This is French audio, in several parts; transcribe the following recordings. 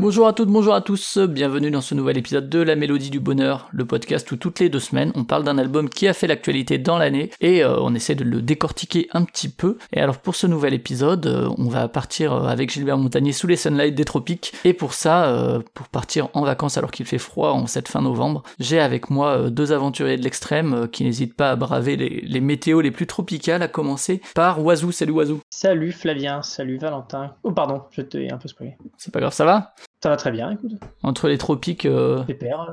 Bonjour à toutes, bonjour à tous, bienvenue dans ce nouvel épisode de La Mélodie du Bonheur, le podcast où toutes les deux semaines on parle d'un album qui a fait l'actualité dans l'année et euh, on essaie de le décortiquer un petit peu. Et alors pour ce nouvel épisode, euh, on va partir euh, avec Gilbert Montagnier sous les sunlights des tropiques et pour ça, pour partir en vacances alors qu'il fait froid en cette fin novembre, j'ai avec moi deux aventuriers de l'extrême qui n'hésitent pas à braver les, les, météos les plus tropicales, à commencer par Oazou. Salut Oazou. Salut Flavien, salut Valentin. Oh pardon, je t'ai un peu spoilé. C'est pas grave, ça va? Ça va très bien, écoute. Entre les tropiques, euh,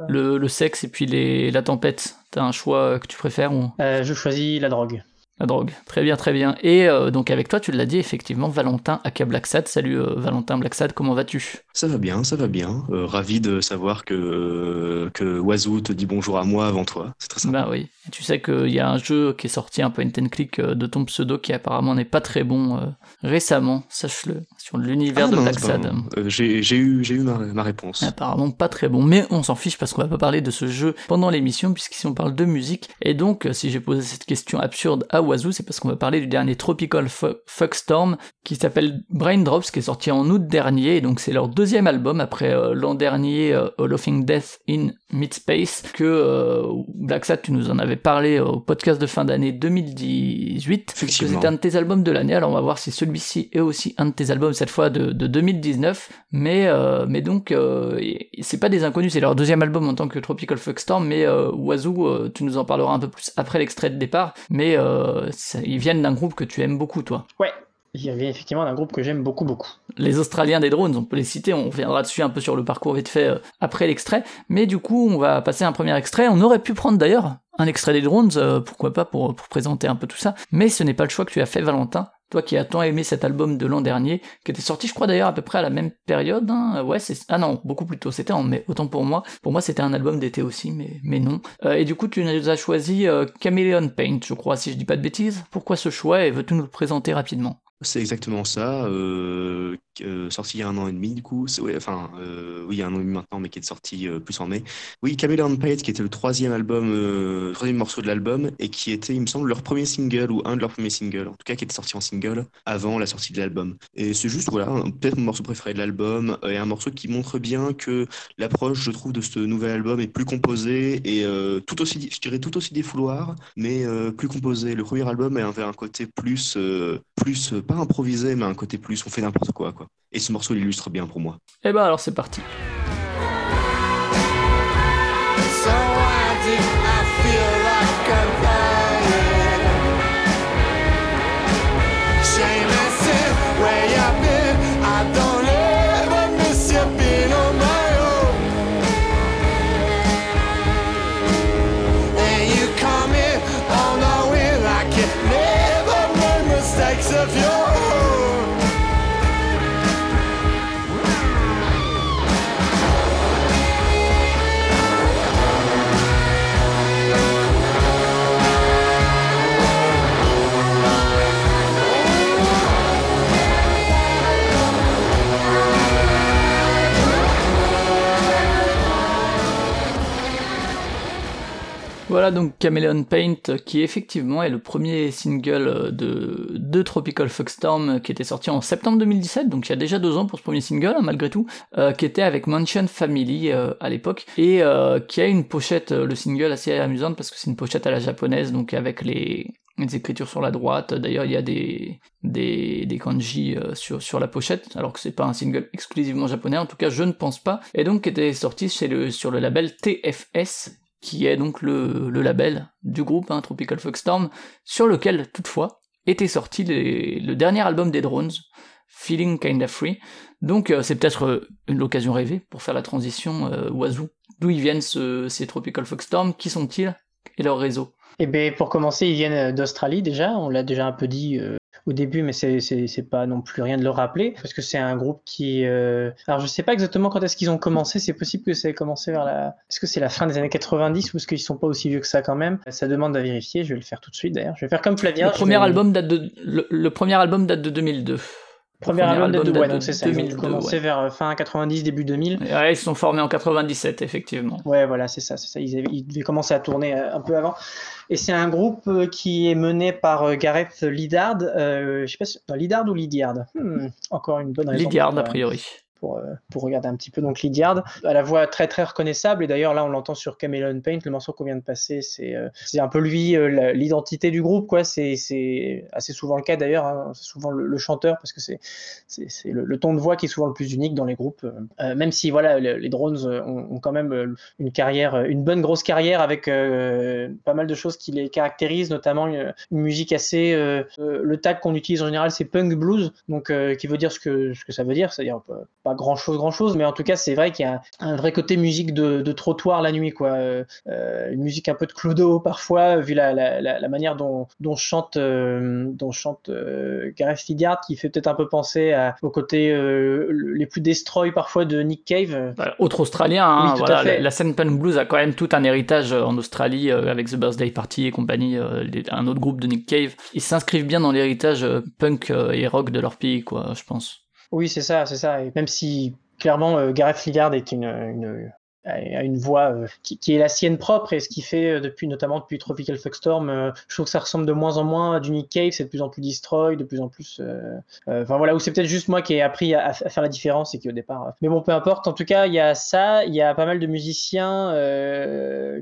le, le, sexe et puis les, la tempête, t'as un choix que tu préfères ou... Euh, je choisis la drogue. La drogue, très bien, très bien. Et euh, donc avec toi, tu l'as dit, effectivement, Valentin Aka Blacksad. Salut Valentin Blacksad, comment vas-tu? Ça va bien, ça va bien. ravi de savoir que, que Oiseau te dit bonjour à moi avant toi. C'est très sympa. Bah oui. Et tu sais qu'il y a un jeu qui est sorti, un point and click de ton pseudo qui apparemment n'est pas très bon récemment, sache-le sur l'univers ah de Blacksad. Euh, j'ai eu, eu ma, ma, réponse. Apparemment pas très bon, mais on s'en fiche parce qu'on va pas parler de ce jeu pendant l'émission, puisqu'ici on parle de musique. Et donc, euh, si j'ai posé cette question absurde à Oazou, c'est parce qu'on va parler du dernier Tropical Fuckstorm qui s'appelle Brain Drops, qui est sorti en août dernier. Et donc, c'est leur deuxième album après euh, l'an dernier, euh, A Laughing Death in Midspace, que euh, Blacksad, tu nous en avais parlé au podcast de fin d'année 2018. Que c'était un de tes albums de l'année. Alors, on va voir si celui-ci est aussi un de tes albums cette fois de, 2019, mais euh, mais donc euh, c'est pas des inconnus, c'est leur deuxième album en tant que Tropical Fuckstorm, mais euh, Wazoo, tu nous en parleras un peu plus après l'extrait de départ, mais ils viennent d'un groupe que tu aimes beaucoup, toi. Ouais. Il y effectivement un groupe que j'aime beaucoup, beaucoup. Les Australiens des drones, on peut les citer, on reviendra dessus un peu sur le parcours vite fait après l'extrait. Mais du coup, on va passer un premier extrait. On aurait pu prendre d'ailleurs un extrait des drones, pourquoi pas, pour, pour présenter un peu tout ça. Mais ce n'est pas le choix que tu as fait, Valentin. Toi qui as tant aimé cet album de l'an dernier, qui était sorti, je crois d'ailleurs à peu près à la même période. Hein. Ouais, c'est ah non, beaucoup plus tôt. C'était en mai. Autant pour moi. Pour moi, c'était un album d'été aussi, mais mais non. Euh, et du coup, tu nous as choisi euh, Chameleon Paint, je crois, si je dis pas de bêtises. Pourquoi ce choix et veux-tu nous le présenter rapidement? C'est exactement ça, euh, euh, sorti il y a un an et demi du coup, enfin euh, oui il y a un an et demi maintenant mais qui est sorti plus en mai. Oui, Chameleon Pate qui était le troisième album, troisième morceau de l'album et qui était il me semble leur premier single ou un de leurs premiers singles, en tout cas qui était sorti en single avant la sortie de l'album. Et c'est juste voilà peut-être mon morceau préféré de l'album et un morceau qui montre bien que l'approche je trouve de ce nouvel album est plus composée et tout aussi je dirais tout aussi défouloir mais plus composé. Le premier album avait un côté plus plus improvisé, mais un côté plus, on fait n'importe quoi, quoi. Et ce morceau l'illustre bien pour moi. Et eh ben alors c'est parti. Donc Chameleon Paint qui effectivement est le premier single euh, de, de Tropical Fuckstorm qui était sorti en septembre 2017, donc il y a déjà deux ans pour ce premier single hein, malgré tout, euh, qui était avec Mansion Family euh, à l'époque et qui a une pochette, le single assez amusante parce que c'est une pochette à la japonaise donc avec les, les écritures sur la droite. D'ailleurs, il y a des, des, des kanji sur, sur la pochette, alors que c'est pas un single exclusivement japonais, en tout cas, je ne pense pas. Et donc, qui était sorti sur le label TFS, qui est donc le, label du groupe hein, Tropical Fuckstorm, sur lequel toutefois était sorti le dernier album des Drones, Feeling Kinda Free. Donc euh, c'est peut-être euh, une occasion rêvée pour faire la transition euh. D'où ils viennent ces Tropical Fuckstorm Qui sont-ils? Et leur réseau? Eh bien pour commencer, ils viennent d'Australie déjà, on l'a déjà un peu dit au début, mais c'est, pas non plus rien de le rappeler, parce que c'est un groupe qui... Euh... Alors je sais pas exactement quand est-ce qu'ils ont commencé, c'est possible que ça ait commencé vers la... Est-ce que c'est la fin des années 90 ou est-ce qu'ils sont pas aussi vieux que ça quand même? Ça demande à vérifier, je vais le faire tout de suite d'ailleurs. Je vais faire comme Flavien. Le premier, album date de... le, premier album date de 2002. Premier, album, de, ouais, donc c'est ça. Ils ont commencé vers fin 90, début 2000. Ouais, ils se sont formés en 97, effectivement. Ouais, voilà, c'est ça, c'est ça. Ils, ils, devaient commencer à tourner un peu avant. Et c'est un groupe qui est mené par Gareth Lidard. Euh, je sais pas si... Lidard ou Lidiard hmm, Encore une bonne raison. Lidiard, a priori. Euh, pour, regarder un petit peu. Donc Lydiard, à la voix très très reconnaissable, et d'ailleurs là on l'entend sur Chameleon Paint, le morceau qu'on vient de passer, c'est euh, c'est un peu lui euh, l'identité du groupe, quoi. C'est assez souvent le cas d'ailleurs, hein. c'est souvent le, chanteur parce que c'est c'est le, le, ton de voix qui est souvent le plus unique dans les groupes, même si voilà les, drones ont, quand même une carrière, une bonne grosse carrière avec pas mal de choses qui les caractérisent, notamment une, musique assez, le tag qu'on utilise en général c'est punk blues, donc qui veut dire ce que ce que ça veut dire, c'est-à-dire pas grand chose, grand chose, mais en tout cas, c'est vrai qu'il y a un vrai côté musique de, trottoir la nuit, quoi. Euh, euh, une musique un peu de clodo parfois, vu la, la, manière dont, dont chante, euh, dont chante Gareth Figard, qui fait peut-être un peu penser à, au côté les plus destroy parfois de Nick Cave. autre australien, hein, voilà, la, scène punk blues a quand même tout un héritage en Australie avec The Birthday Party et compagnie, un autre groupe de Nick Cave. Ils s'inscrivent bien dans l'héritage punk et rock de leur pays, quoi, je pense. Oui, c'est ça, c'est ça. Et même si clairement euh, Gareth Lillard est une, une, a une voix euh, qui, qui, est la sienne propre et ce qui fait euh, depuis notamment depuis Tropical Fuckstorm euh, je trouve que ça ressemble de moins en moins à du Nick Cave c'est de plus en plus destroy de plus en plus enfin voilà. Ou c'est peut-être juste moi qui ai appris à, faire la différence et qui au départ mais bon peu importe. En tout cas il y a ça il y a pas mal de musiciens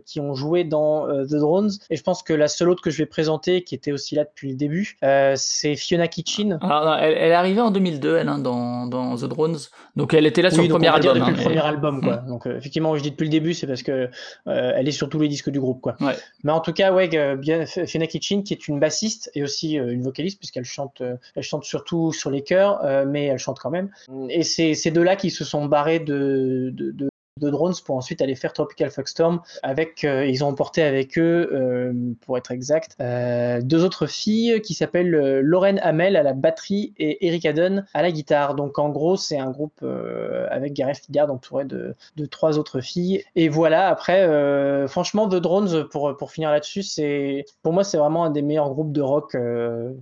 qui ont joué dans The Drones. Et je pense que la seule autre que je vais présenter qui était aussi là depuis le début c'est Fiona Kitchen. Alors, elle, elle, est arrivée en 2002 elle hein, dans, dans The Drones. Donc elle était là sur le premier album depuis hein, le premier album quoi. Mm. donc effectivement je dis depuis le début, c'est parce que euh, elle est sur tous les disques du groupe, quoi. Mais en tout cas, ouais, bien Fena Kitchen, qui est une bassiste et aussi euh, une vocaliste, puisqu'elle chante, euh, elle chante surtout sur les chœurs, mais elle chante quand même. Et c'est ces deux-là qui se sont barrés de, de, de drones pour ensuite aller faire Tropical Fuckstorm avec euh, ils ont emporté avec eux euh, pour être exact euh, deux autres filles qui s'appellent Lorraine Hamel à la batterie et Erika Dunn à la guitare. Donc en gros c'est un groupe avec Gareth Lidard entouré de, de, trois autres filles. Et voilà après franchement The Drones pour, pour finir là-dessus c'est pour moi c'est vraiment un des meilleurs groupes de rock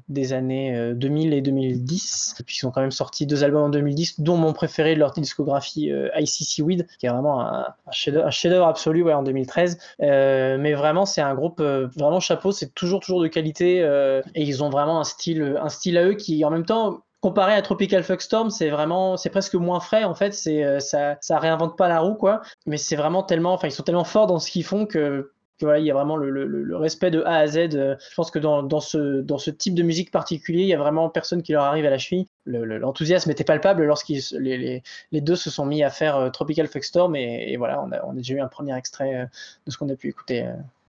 des années 2000 et 2010 et puis ils ont quand même sorti deux albums en 2010 dont mon préféré de leur discographie ICC Weed qui est vraiment un, chef-d'œuvre absolu en 2013. Euh, mais vraiment, c'est un groupe euh, vraiment chapeau, c'est toujours toujours de qualité euh, et ils ont vraiment un style un style à eux qui en même temps comparé à Tropical Fuckstorm, c'est vraiment, c'est presque moins frais en fait. C'est ça, ça réinvente pas la roue quoi. Mais c'est vraiment tellement, enfin ils sont tellement forts dans ce qu'ils font que il y a vraiment le, respect de A à Z. Je pense que dans, ce, type de musique particulier, il y a vraiment personne qui leur arrive à la cheville l'enthousiasme était palpable lorsqu'ils les, deux se sont mis à faire euh, Tropical Fuckstorm et, et voilà, on a, déjà eu un premier extrait euh, de ce qu'on a pu écouter euh,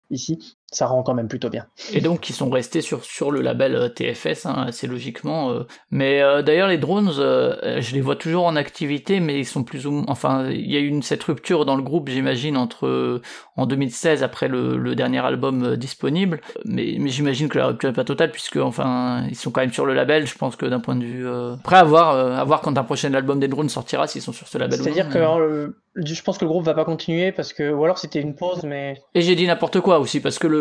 ici ça rend quand même plutôt bien. Et donc ils sont restés sur, sur le label euh, TFS, hein, assez logiquement. Euh. Mais euh, d'ailleurs les drones, je les vois toujours en activité, mais ils sont plus ou moins... Enfin, il y a eu une, cette rupture dans le groupe, j'imagine, entre en 2016, après le, le dernier album disponible. Mais, mais j'imagine que la rupture n'est pas totale, puisque enfin ils sont quand même sur le label, je pense que d'un point de vue... Après, à voir, à voir quand un prochain album des drones sortira, s'ils sont sur ce label C'est-à-dire que je pense que le groupe va pas continuer, parce que... Ou alors c'était une pause, mais... Et j'ai dit n'importe quoi aussi, parce que le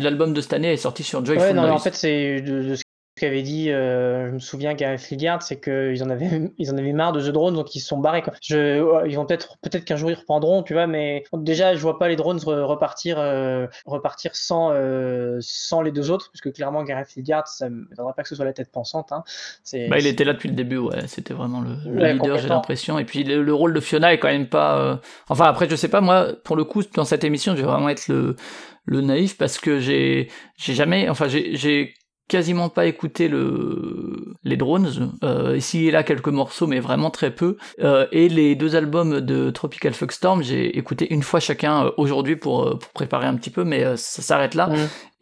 l'album de cette année est sorti sur Joyful ouais, non, en fait, c'est de, qu'avait dit, euh, je me souviens Gareth Ligard, c'est qu'ils en avaient, ils en avaient marre de The Drone, donc ils se sont barrés. Quoi. Je, ils vont peut-être, peut-être qu'un jour ils reprendront, tu vois, mais déjà je vois pas les drones repartir, euh, repartir sans, euh, sans les deux autres, puisque clairement Gareth Ligard, ça ne m'étonnerait pas que ce soit la tête pensante. Hein. Bah, il était là depuis le début, ouais, c'était vraiment le, leader, j'ai l'impression. Et puis le, rôle de Fiona est quand même pas. Enfin après, je sais pas, moi, pour le coup, dans cette émission, je vais vraiment être le le naïf parce que j'ai j'ai jamais enfin j'ai quasiment pas écouté le les drones euh, ici et là quelques morceaux mais vraiment très peu euh, et les deux albums de Tropical Fuckstorm j'ai écouté une fois chacun euh, aujourd'hui pour, euh, pour préparer un petit peu mais euh, ça s'arrête là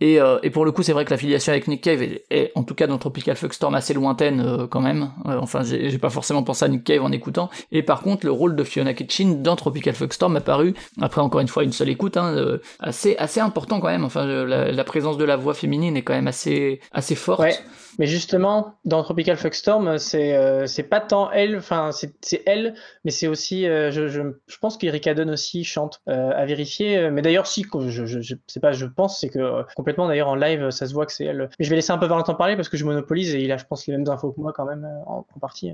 et, euh, et, pour le coup, c'est vrai que l'affiliation avec Nick Cave est, en tout cas dans Tropical Fuckstorm assez lointaine euh, quand même. Euh, enfin, j'ai pas forcément pensé à Nick Cave en écoutant. Et par contre, le rôle de Fiona Kitchen dans Tropical Fuckstorm m'a paru, après encore une fois une seule écoute, hein, assez assez important quand même. Enfin, la, présence de la voix féminine est quand même assez assez forte. Ouais. Mais justement, dans Tropical Fuckstorm, c'est euh, c'est pas tant elle, enfin c'est elle, mais c'est aussi, euh, je, je, je, pense qu'Erika Dunn aussi chante euh, à vérifier. Mais d'ailleurs, si, je, je, je sais pas, je pense, c'est que complètement. D'ailleurs, en live, ça se voit que c'est elle. Mais je vais laisser un peu Valentin parler parce que je monopolise et il a, je pense, les mêmes infos que moi quand même en, partie.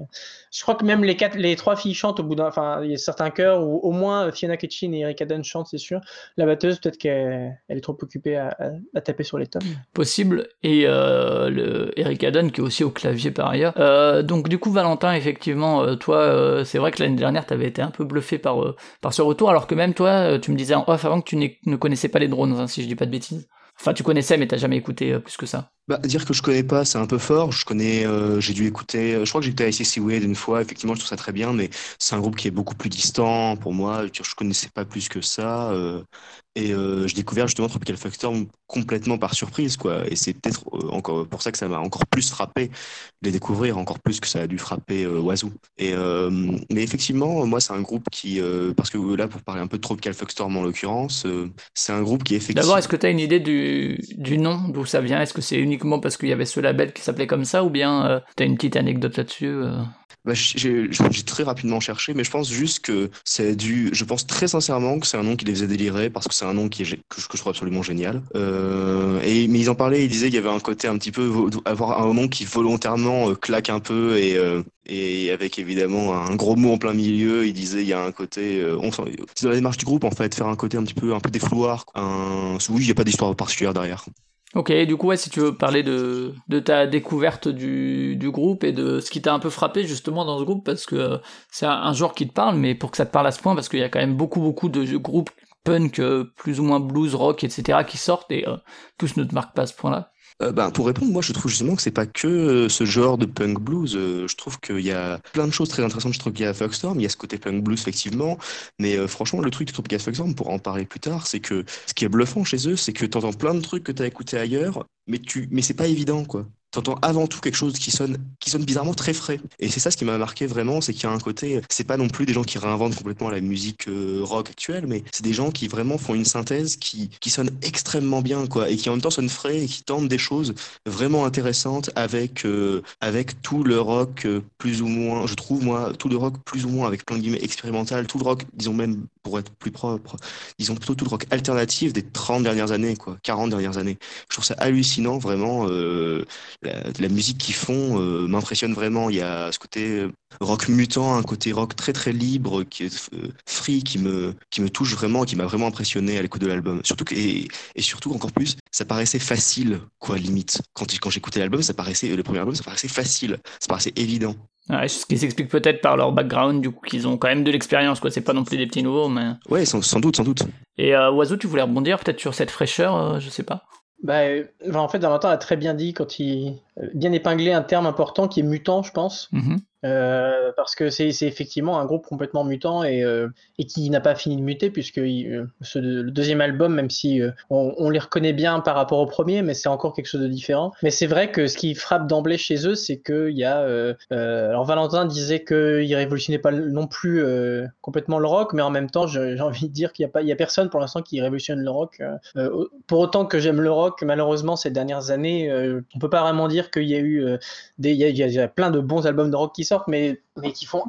Je crois que même les quatre, les trois filles chantent au bout d'un. Enfin, il y a certains chœurs où au moins Fiona Ketchin et Erika Dunn chantent, c'est sûr. La batteuse, peut-être qu'elle est trop occupée à, taper sur les tomes. Possible. Et le Erika Dunn qui est aussi au clavier par ailleurs. donc du coup, Valentin, effectivement, toi, c'est vrai que l'année dernière, tu avais été un peu bluffé par par ce retour, alors que même toi, tu me disais en off avant que tu ne connaissais pas les drones, hein, si je dis pas de bêtises. Enfin, tu connaissais, mais t'as jamais écouté euh, plus que ça. Bah, dire que je connais pas, c'est un peu fort. Je connais, euh, j'ai dû écouter, je crois que j'ai écouté ICC Wade une fois. Effectivement, je trouve ça très bien, mais c'est un groupe qui est beaucoup plus distant pour moi. Je connaissais pas plus que ça. Euh, et j'ai découvert justement Tropical Storm complètement par surprise, quoi. Et c'est peut-être encore pour ça que ça m'a encore plus frappé de les découvrir, encore plus que ça a dû frapper Oiseau. Et mais effectivement, moi, c'est un groupe qui, parce que là, pour parler un peu de Tropical Storm en l'occurrence, c'est un groupe qui effectivement. D'abord, est-ce que tu as une idée du, du nom, d'où ça vient? Est-ce que c'est uniquement parce qu'il y avait ce label qui s'appelait comme ça, ou bien euh, tu as une petite anecdote là-dessus euh? Bah, j'ai très rapidement cherché, mais je pense juste que c'est dû. Je pense très sincèrement que c'est un nom qui les faisait délirer parce que c'est un nom que, je, trouve absolument génial. Euh, et mais ils en parlaient, ils disaient qu'il y avait un côté un petit peu avoir un nom qui volontairement claque un peu et et avec évidemment un gros mot en plein milieu. Il disait il y a un côté, c'est dans la démarche du groupe en fait, faire un côté un petit peu un peu défouloir. Un, oui, il n'y a pas d'histoire particulière derrière. Ok, du coup, ouais, si tu veux parler de, de ta découverte du, du groupe et de ce qui t'a un peu frappé justement dans ce groupe, parce que euh, c'est un, genre qui te parle, mais pour que ça te parle à ce point, parce qu'il y a quand même beaucoup, beaucoup de groupes punk, euh, plus ou moins blues, rock, etc., qui sortent et euh, tous ne te marquent pas à ce point-là. Euh, ben, pour répondre, moi je trouve justement que c'est pas que euh, ce genre de punk blues. Euh, je trouve qu'il y a plein de choses très intéressantes. Je qu'il y a Foxstorm, il y a ce côté punk blues effectivement. Mais franchement, le truc de Tropical Foxstorm, pour en parler plus tard, c'est que ce qui est bluffant chez eux, c'est que tu entends plein de trucs que tu as écouté ailleurs, mais tu mais c'est pas évident quoi t'entends avant tout quelque chose qui sonne, qui sonne bizarrement très frais. Et c'est ça ce qui m'a marqué vraiment, c'est qu'il y a un côté, c'est pas non plus des gens qui réinventent complètement la musique euh, rock actuelle, mais c'est des gens qui vraiment font une synthèse qui, qui sonne extrêmement bien, quoi, et qui en même temps sonne frais et qui tentent des choses vraiment intéressantes avec, euh, avec tout le rock euh, plus ou moins, je trouve moi, tout le rock plus ou moins avec plein de guillemets expérimental, tout le rock, disons même pour être plus propre, disons plutôt tout le rock alternatif des 30 dernières années, quoi, 40 dernières années. Je trouve ça hallucinant, vraiment la, musique qu'ils font euh, m'impressionne vraiment. Il y a ce côté euh, rock mutant, un côté rock très très libre, qui est euh, free, qui me, qui me touche vraiment, qui m'a vraiment impressionné à l'écoute de l'album. Surtout et, et surtout encore plus, ça paraissait facile, quoi, limite. Quand, quand j'écoutais l'album, ça paraissait, le premier album, ça paraissait facile, ça paraissait évident. ce qui s'explique peut-être par leur background, du coup, qu'ils ont quand même de l'expérience, quoi. C'est pas non plus des petits nouveaux, mais. Ouais, sans, doute, sans doute. Et Oiseau, tu voulais rebondir peut-être sur cette fraîcheur, je sais pas? Bah, euh, en fait, Valentin a très bien dit quand il euh, bien épinglé un terme important qui est mutant, je pense. Mm-hmm. Euh, parce que c'est effectivement un groupe complètement mutant et, euh, et qui n'a pas fini de muter puisque euh, le deuxième album, même si on, les reconnaît bien par rapport au premier, mais c'est encore quelque chose de différent. Mais c'est vrai que ce qui frappe d'emblée chez eux, c'est qu'il y a. alors Valentin disait qu'il révolutionnait pas non plus complètement le rock, mais en même temps, j'ai envie de dire qu'il n'y a personne pour l'instant qui révolutionne le rock. pour autant que j'aime le rock, malheureusement ces dernières années, on peut pas vraiment dire qu'il y a eu des, il y a, y a plein de bons albums de rock qui sortent, mais, mais qui font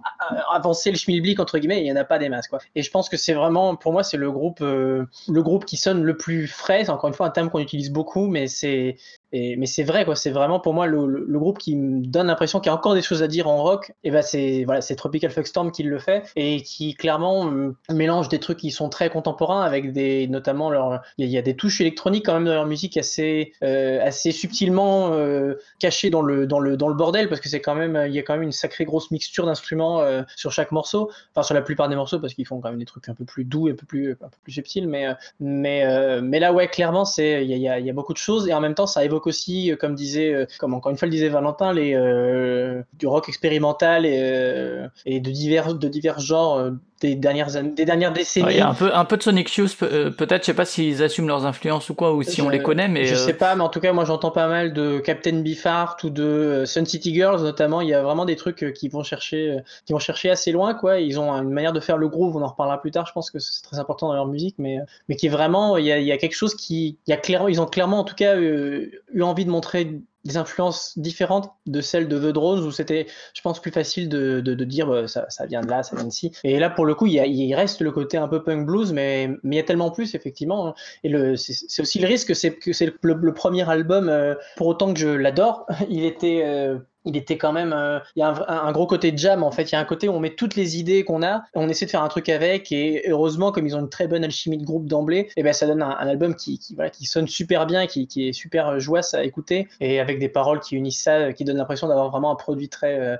avancer le schmilblick entre guillemets, il n'y en a pas des masses quoi. Et je pense que c'est vraiment, pour moi, c'est le groupe, euh, le groupe qui sonne le plus frais. C'est encore une fois un terme qu'on utilise beaucoup, mais c'est mais c'est vrai, quoi. C'est vraiment pour moi le, groupe qui me donne l'impression qu'il y a encore des choses à dire en rock. Et ben c'est voilà, c'est Tropical Storm qui le fait et qui clairement euh, mélange des trucs qui sont très contemporains avec des, notamment leur, il y, a des touches électroniques quand même dans leur musique assez, euh, assez subtilement euh, cachées dans le, dans le, dans le bordel parce que c'est quand même, il y a quand même une sacrée grosse mixture d'instruments sur chaque morceau, enfin sur la plupart des morceaux parce qu'ils font quand même des trucs un peu plus doux, un peu plus, un peu plus subtils, mais, mais, mais là ouais, clairement c'est, il y a, y a beaucoup de choses. Et en même temps ça évoque aussi, euh, comme disait, euh, comme encore une fois le disait Valentin, les, euh, du rock expérimental et, et de divers, de divers genres des dernières, des dernières décennies. Il y a un peu, un peu de Sonic Youth, peut-être, je sais pas s'ils assument leurs influences ou quoi, ou si on les connaît, mais. Je sais pas, mais en tout cas, moi j'entends pas mal de Captain Beefheart ou de Sun City Girls notamment. Il y a vraiment des trucs qui vont chercher, qui vont chercher assez loin, quoi. Ils ont une manière de faire le groove, on en reparlera plus tard, je pense que c'est très important dans leur musique, mais, mais qui est vraiment, il y a, il y a quelque chose qui, il y a clairement, ils ont clairement en tout cas eu envie de montrer des influences différentes de celles de The Drones où c'était, je pense, plus facile de, de, de dire bah, ça, ça, vient de là, ça vient d'ici. Et là, pour le coup, il, y a, reste le côté un peu punk blues, mais, mais il y a tellement plus, effectivement. Hein. Et c'est, aussi le risque, c'est que c'est le, le, premier album, euh, pour autant que je l'adore, il était. Euh, il était quand même. Euh, il y a un, gros côté jam en fait. Il y a un côté où on met toutes les idées qu'on a, on essaie de faire un truc avec. Et heureusement, comme ils ont une très bonne alchimie de groupe d'emblée, et eh ben ça donne un, album qui, voilà, qui sonne super bien, qui, est super joyeux à écouter et avec des paroles qui unissent ça, qui donnent l'impression d'avoir vraiment un produit très, euh,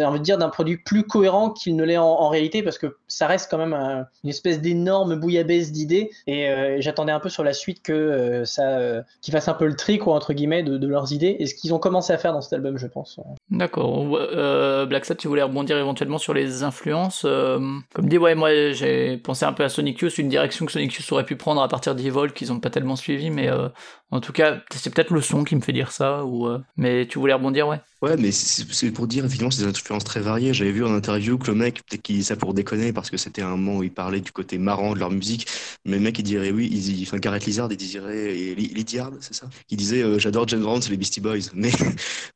envie de dire d'un produit plus cohérent qu'il ne l'est en, réalité parce que ça reste quand même un, une espèce d'énorme bouillabaisse d'idées. Et euh, j'attendais un peu sur la suite que euh, ça, euh, qu'ils fassent un peu le tri quoi entre guillemets de leurs idées et ce qu'ils ont commencé à faire dans cet album, je pense. D'accord. Euh, Black Sabbath, tu voulais rebondir éventuellement sur les influences. Euh, comme dit, ouais, moi j'ai pensé un peu à Sonic Youth, une direction que Sonic Youth aurait pu prendre à partir d'Evolve qu'ils ont pas tellement suivi, mais euh, en tout cas, c'est peut-être le son qui me fait dire ça. Ou, euh, mais tu voulais rebondir, ouais. Ouais, mais c'est pour dire, effectivement, c'est des influences très variées. J'avais vu en interview que le mec, peut-être qu'il disait ça pour déconner, parce que c'était un moment où il parlait du côté marrant de leur musique, mais le mec, il dirait, oui, il, enfin, Gareth Lizard, il dirait, et Lydiard, c'est ça? Il disait, euh, j'adore James Brown, c'est les Beastie Boys. Mais,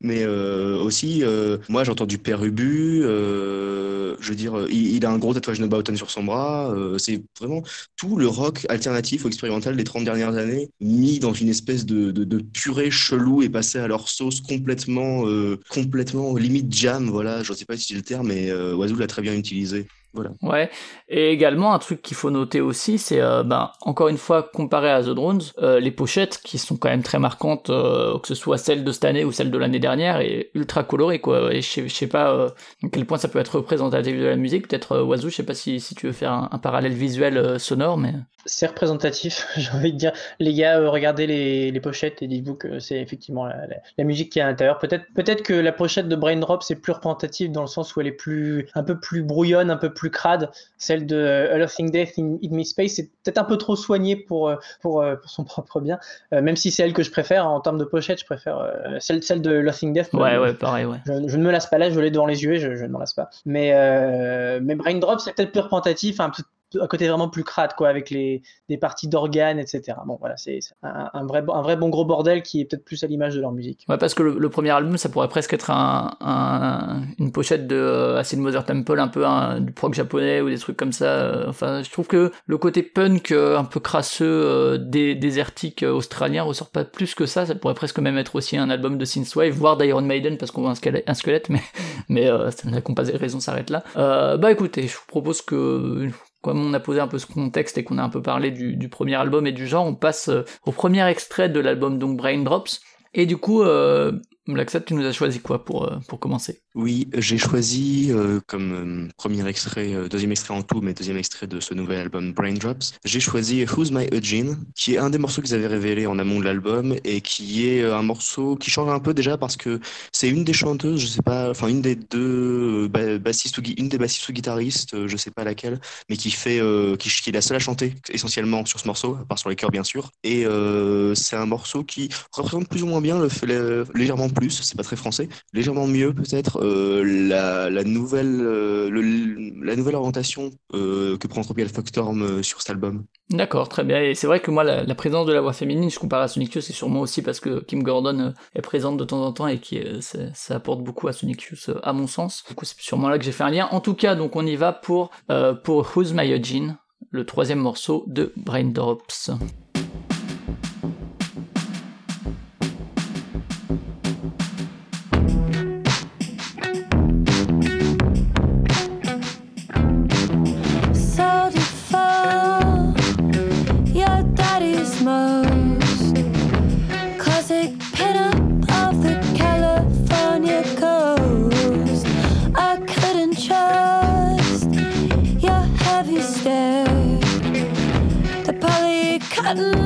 mais euh, aussi, moi, j'ai entendu Père Ubu, je veux dire, il, a un gros tatouage de Boughton sur son bras. C'est vraiment tout le rock alternatif ou expérimental des 30 dernières années, mis dans une espèce de, de, purée chelou et passé à leur sauce complètement euh, complètement limite jam, voilà, je sais pas si c'est le terme, mais euh, Oiseau l'a très bien utilisé. Voilà. Ouais. Et également, un truc qu'il faut noter aussi, c'est, euh, ben, encore une fois, comparé à The Drones, euh, les pochettes, qui sont quand même très marquantes, euh, que ce soit celle de cette année ou celle de l'année dernière, et ultra colorées, quoi. Et je sais, pas euh, à quel point ça peut être représentatif de la musique. Peut-être, Oiseau, je sais pas si, si tu veux faire un, un parallèle visuel sonore, mais... C'est représentatif, j'ai envie de dire. Les gars, regardez les, les pochettes et dites-vous que c'est effectivement la, la, la, musique qui est à l'intérieur. Peut-être peut-être que la pochette de Brain Drop, c'est plus représentatif dans le sens où elle est plus, un peu plus brouillonne, un peu plus crade. Celle de A Loving Death in, in Me Space, c'est peut-être un peu trop soigné pour, pour, pour son propre bien. Euh, même si c'est elle que je préfère en termes de pochette, je préfère euh, celle, celle de Loving Death. Ouais, ouais, pareil, ouais. Je, je, ne me lasse pas là, je l'ai devant les yeux et je, je ne m'en lasse pas. Mais, euh, mais Brain Drop, c'est peut-être plus représentatif, un peu un côté vraiment plus crade quoi avec les des parties d'organes etc bon voilà c'est un, vrai un vrai bon gros bordel qui est peut-être plus à l'image de leur musique. Ouais parce que le, le, premier album ça pourrait presque être un, un une pochette de euh, Acid Mother Temple un peu un, du prog japonais ou des trucs comme ça euh, enfin je trouve que le côté punk euh, un peu crasseux euh, dé, désertique euh, australien ressort pas plus que ça. Ça pourrait presque même être aussi un album de synthwave voire d'Iron Maiden parce qu'on voit un squelette, un mais mais euh, la comparaison s'arrête là. Bah écoutez je vous propose que comme on a posé un peu ce contexte et qu'on a un peu parlé du, premier album et du genre, on passe euh, au premier extrait de l'album donc Brain Drops. Et du coup, euh, Black tu nous as choisi quoi pour, pour commencer? Oui, j'ai choisi euh, comme euh, premier extrait, euh, deuxième extrait en tout, mais deuxième extrait de ce nouvel album Brain Drops, j'ai choisi Who's My Eugene, qui est un des morceaux qu'ils avaient révélé en amont de l'album et qui est un morceau qui change un peu déjà parce que c'est une des chanteuses, je sais pas, enfin une des deux bassistes ou une des bassistes ou guitaristes, je sais pas laquelle, mais qui fait, qui, est la seule à chanter essentiellement sur ce morceau, à part sur les chœurs bien sûr. Et c'est un morceau qui représente plus ou moins bien le, le légèrement plus, c'est pas très français, légèrement mieux peut-être euh, la, nouvelle euh, la nouvelle orientation euh, que prend Tropical euh, sur cet album. D'accord, très bien. Et c'est vrai que moi, la, la, présence de la voix féminine, je compare à Sonic Youth, c'est sûrement aussi parce que Kim Gordon est présente de temps en temps et qui ça apporte beaucoup à Sonic Youth, à mon sens. Du coup, c'est sûrement là que j'ai fait un lien. En tout cas, donc on y va pour pour Who's My Eugene, le troisième morceau de Brain Drops. most classic pinup of the California coast. I couldn't trust your heavy stare, the poly cotton.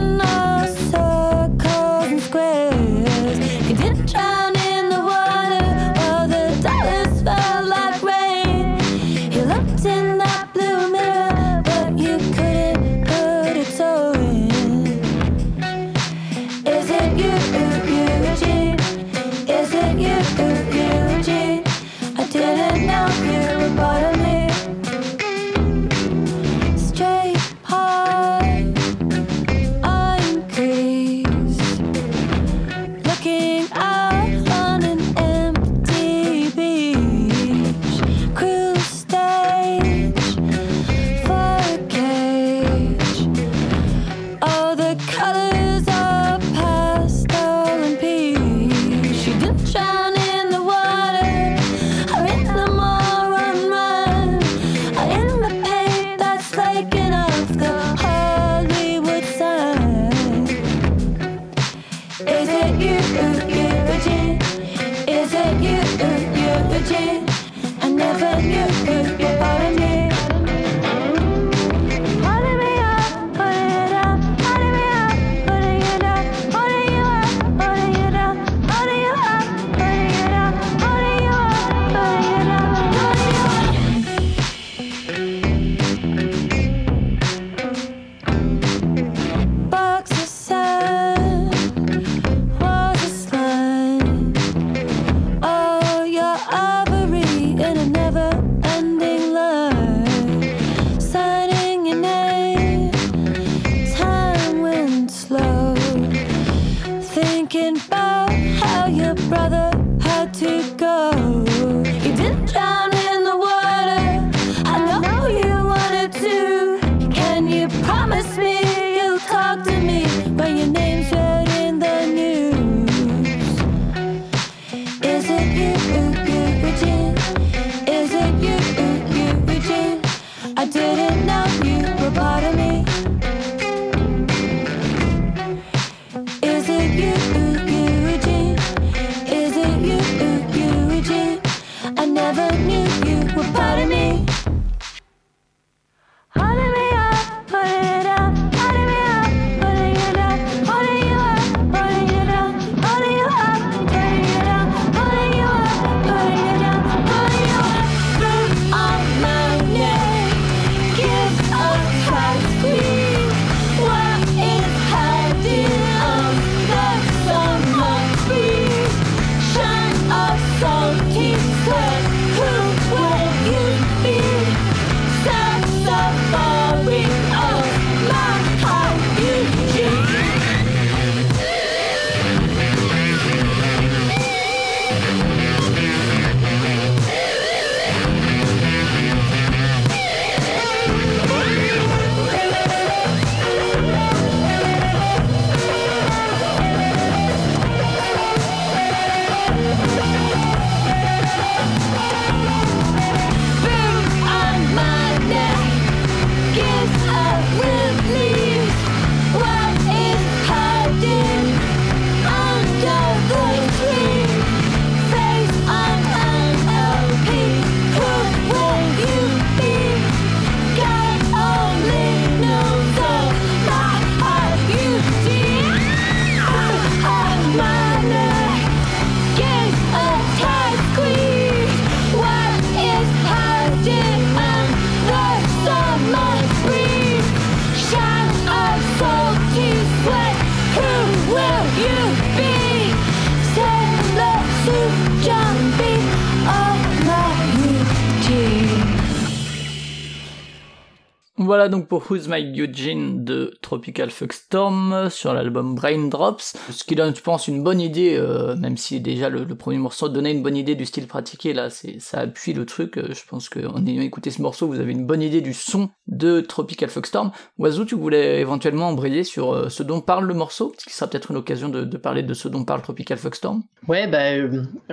Pour Who's My Eugene de Tropical Storm sur l'album Brain Drops, ce qui donne je pense une bonne idée, euh, même si déjà le, premier morceau donnait une bonne idée du style pratiqué, là c'est ça appuie le truc, euh, je pense qu'en ayant écouté ce morceau vous avez une bonne idée du son de Tropical Storm. Oiseau tu voulais éventuellement embrayer sur euh, ce dont parle le morceau, ce qui sera peut-être une occasion de, parler de ce dont parle Tropical Storm. Ouais bah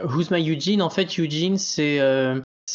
Who's My Eugene, en fait Eugene c'est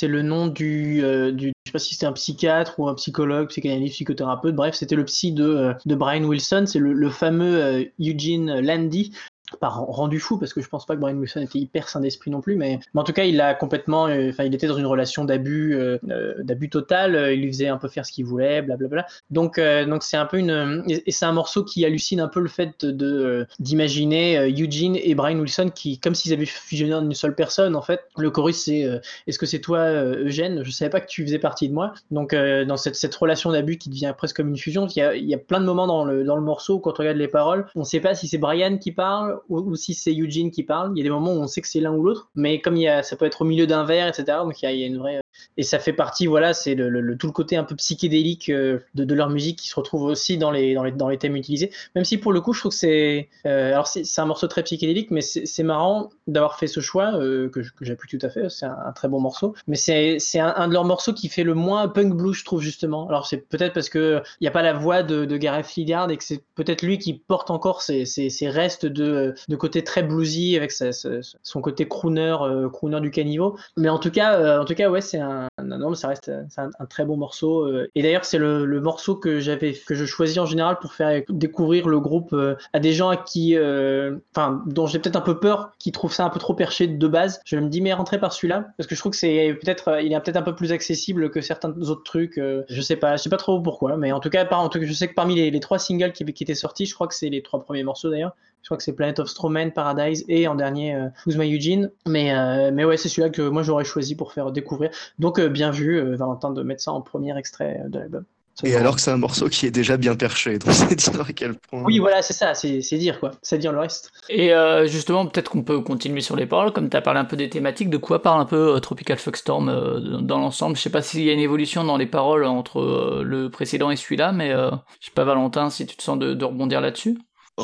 c'est le nom du, du, je sais pas si c'était un psychiatre ou un psychologue, psychanalyste, psychothérapeute, bref, c'était le psy de, euh, Brian Wilson, c'est le, le, fameux euh, Eugene Landy, pas rendu fou parce que je pense pas que Brian Wilson était hyper sain d'esprit non plus mais, en tout cas il a complètement euh, enfin il était dans une relation d'abus euh, euh, d'abus total il lui faisait un peu faire ce qu'il voulait blablabla. Donc donc c'est un peu une et, c'est un morceau qui hallucine un peu le fait de d'imaginer Eugene et Brian Wilson qui comme s'ils avaient fusionné en une seule personne en fait. Le chorus c'est est-ce que c'est toi Eugène? Je savais pas que tu faisais partie de moi. Donc dans cette, cette relation d'abus qui devient presque comme une fusion il y a, il y a plein de moments dans le dans le morceau quand on regarde les paroles on sait pas si c'est Brian qui parle ou, si c'est Eugene qui parle. Il y a des moments où on sait que c'est l'un ou l'autre, mais comme il y a, ça peut être au milieu d'un verre, etc. Donc il y a, une vraie et ça fait partie, voilà, c'est le, tout le côté un peu psychédélique euh, de, leur musique qui se retrouve aussi dans les, dans les, dans les thèmes utilisés. Même si pour le coup, je trouve que c'est, euh, alors c'est un morceau très psychédélique, mais c'est marrant d'avoir fait ce choix euh, que, j'appuie tout à fait. C'est un, très bon morceau, mais c'est un, un, de leurs morceaux qui fait le moins punk blues, je trouve justement. Alors c'est peut-être parce que il n'y a pas la voix de, Gareth Lillard et que c'est peut-être lui qui porte encore ses, ses, restes de, de côté très bluesy avec son côté crooner, crooner du caniveau. Mais en tout cas, en tout cas, ouais, c'est un, non, ça reste un, un, très bon morceau. Euh. Et d'ailleurs, c'est le, morceau que j'avais, que je choisis en général pour faire découvrir le groupe euh, à des gens qui, euh, enfin, dont j'ai peut-être un peu peur, qui trouvent ça un peu trop perché de base. Je me dis, mais rentrez par celui-là, parce que je trouve que c'est peut-être, il est peut-être un peu plus accessible que certains autres trucs. je sais pas, je sais pas trop pourquoi, mais en tout cas, par, en tout cas je sais que parmi les, trois singles qui étaient sortis, je crois que c'est les trois premiers morceaux d'ailleurs. Je crois que c'est Planet of Strowman, Paradise et en dernier euh, My Eugene. Mais, euh, mais ouais, c'est celui-là que moi j'aurais choisi pour faire découvrir. Donc euh, bien vu, Valentin, de mettre ça en premier extrait de l'album. Et alors que c'est un morceau qui est déjà bien perché, donc c'est dire à quel point. Oui, voilà, c'est ça, c'est dire quoi, c'est dire le reste. Et justement, peut-être qu'on peut continuer sur les paroles, comme tu as parlé un peu des thématiques, de quoi parle un peu Tropical Fuckstorm dans l'ensemble? Je sais pas s'il y a une évolution dans les paroles entre le précédent et celui-là, mais je sais pas, Valentin, si tu te sens de rebondir là-dessus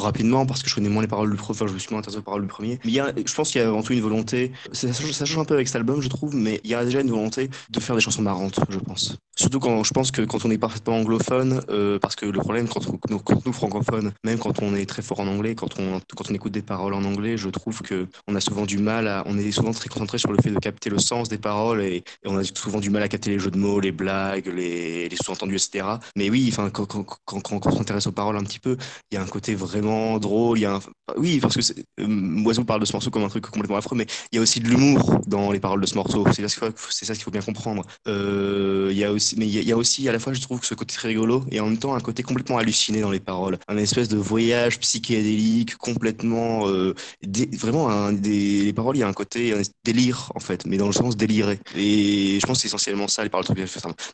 rapidement parce que je connais moins les paroles du premier, enfin je me suis moins intéressé aux paroles du premier. Mais il y a, je pense qu'il y a avant tout une volonté, ça, change un peu avec cet album je trouve, mais il y a déjà une volonté de faire des chansons marrantes, je pense. Surtout quand je pense que quand on est parfaitement anglophone, euh, parce que le problème quand, nous, francophones, même quand on est très fort en anglais, quand on, quand on écoute des paroles en anglais, je trouve que on a souvent du mal à, on est souvent très concentré sur le fait de capter le sens des paroles et, on a souvent du mal à capter les jeux de mots, les blagues, les, les sous-entendus, etc. Mais oui, enfin quand, quand, quand, quand on s'intéresse aux paroles un petit peu, il y a un côté vraiment drôle. Il y a un... Oui, parce que euh, Moiseau parle de ce morceau comme un truc complètement affreux, mais il y a aussi de l'humour dans les paroles de ce morceau. C'est ça, qu'il faut bien comprendre. Euh, il y a aussi, mais il y, a, aussi à la fois, je trouve, que ce côté très rigolo et en même temps un côté complètement halluciné dans les paroles. Un espèce de voyage psychédélique, complètement. Euh, vraiment, des, les paroles, il y a un côté délire, en fait, mais dans le sens déliré. Et je pense que c'est essentiellement ça, les paroles de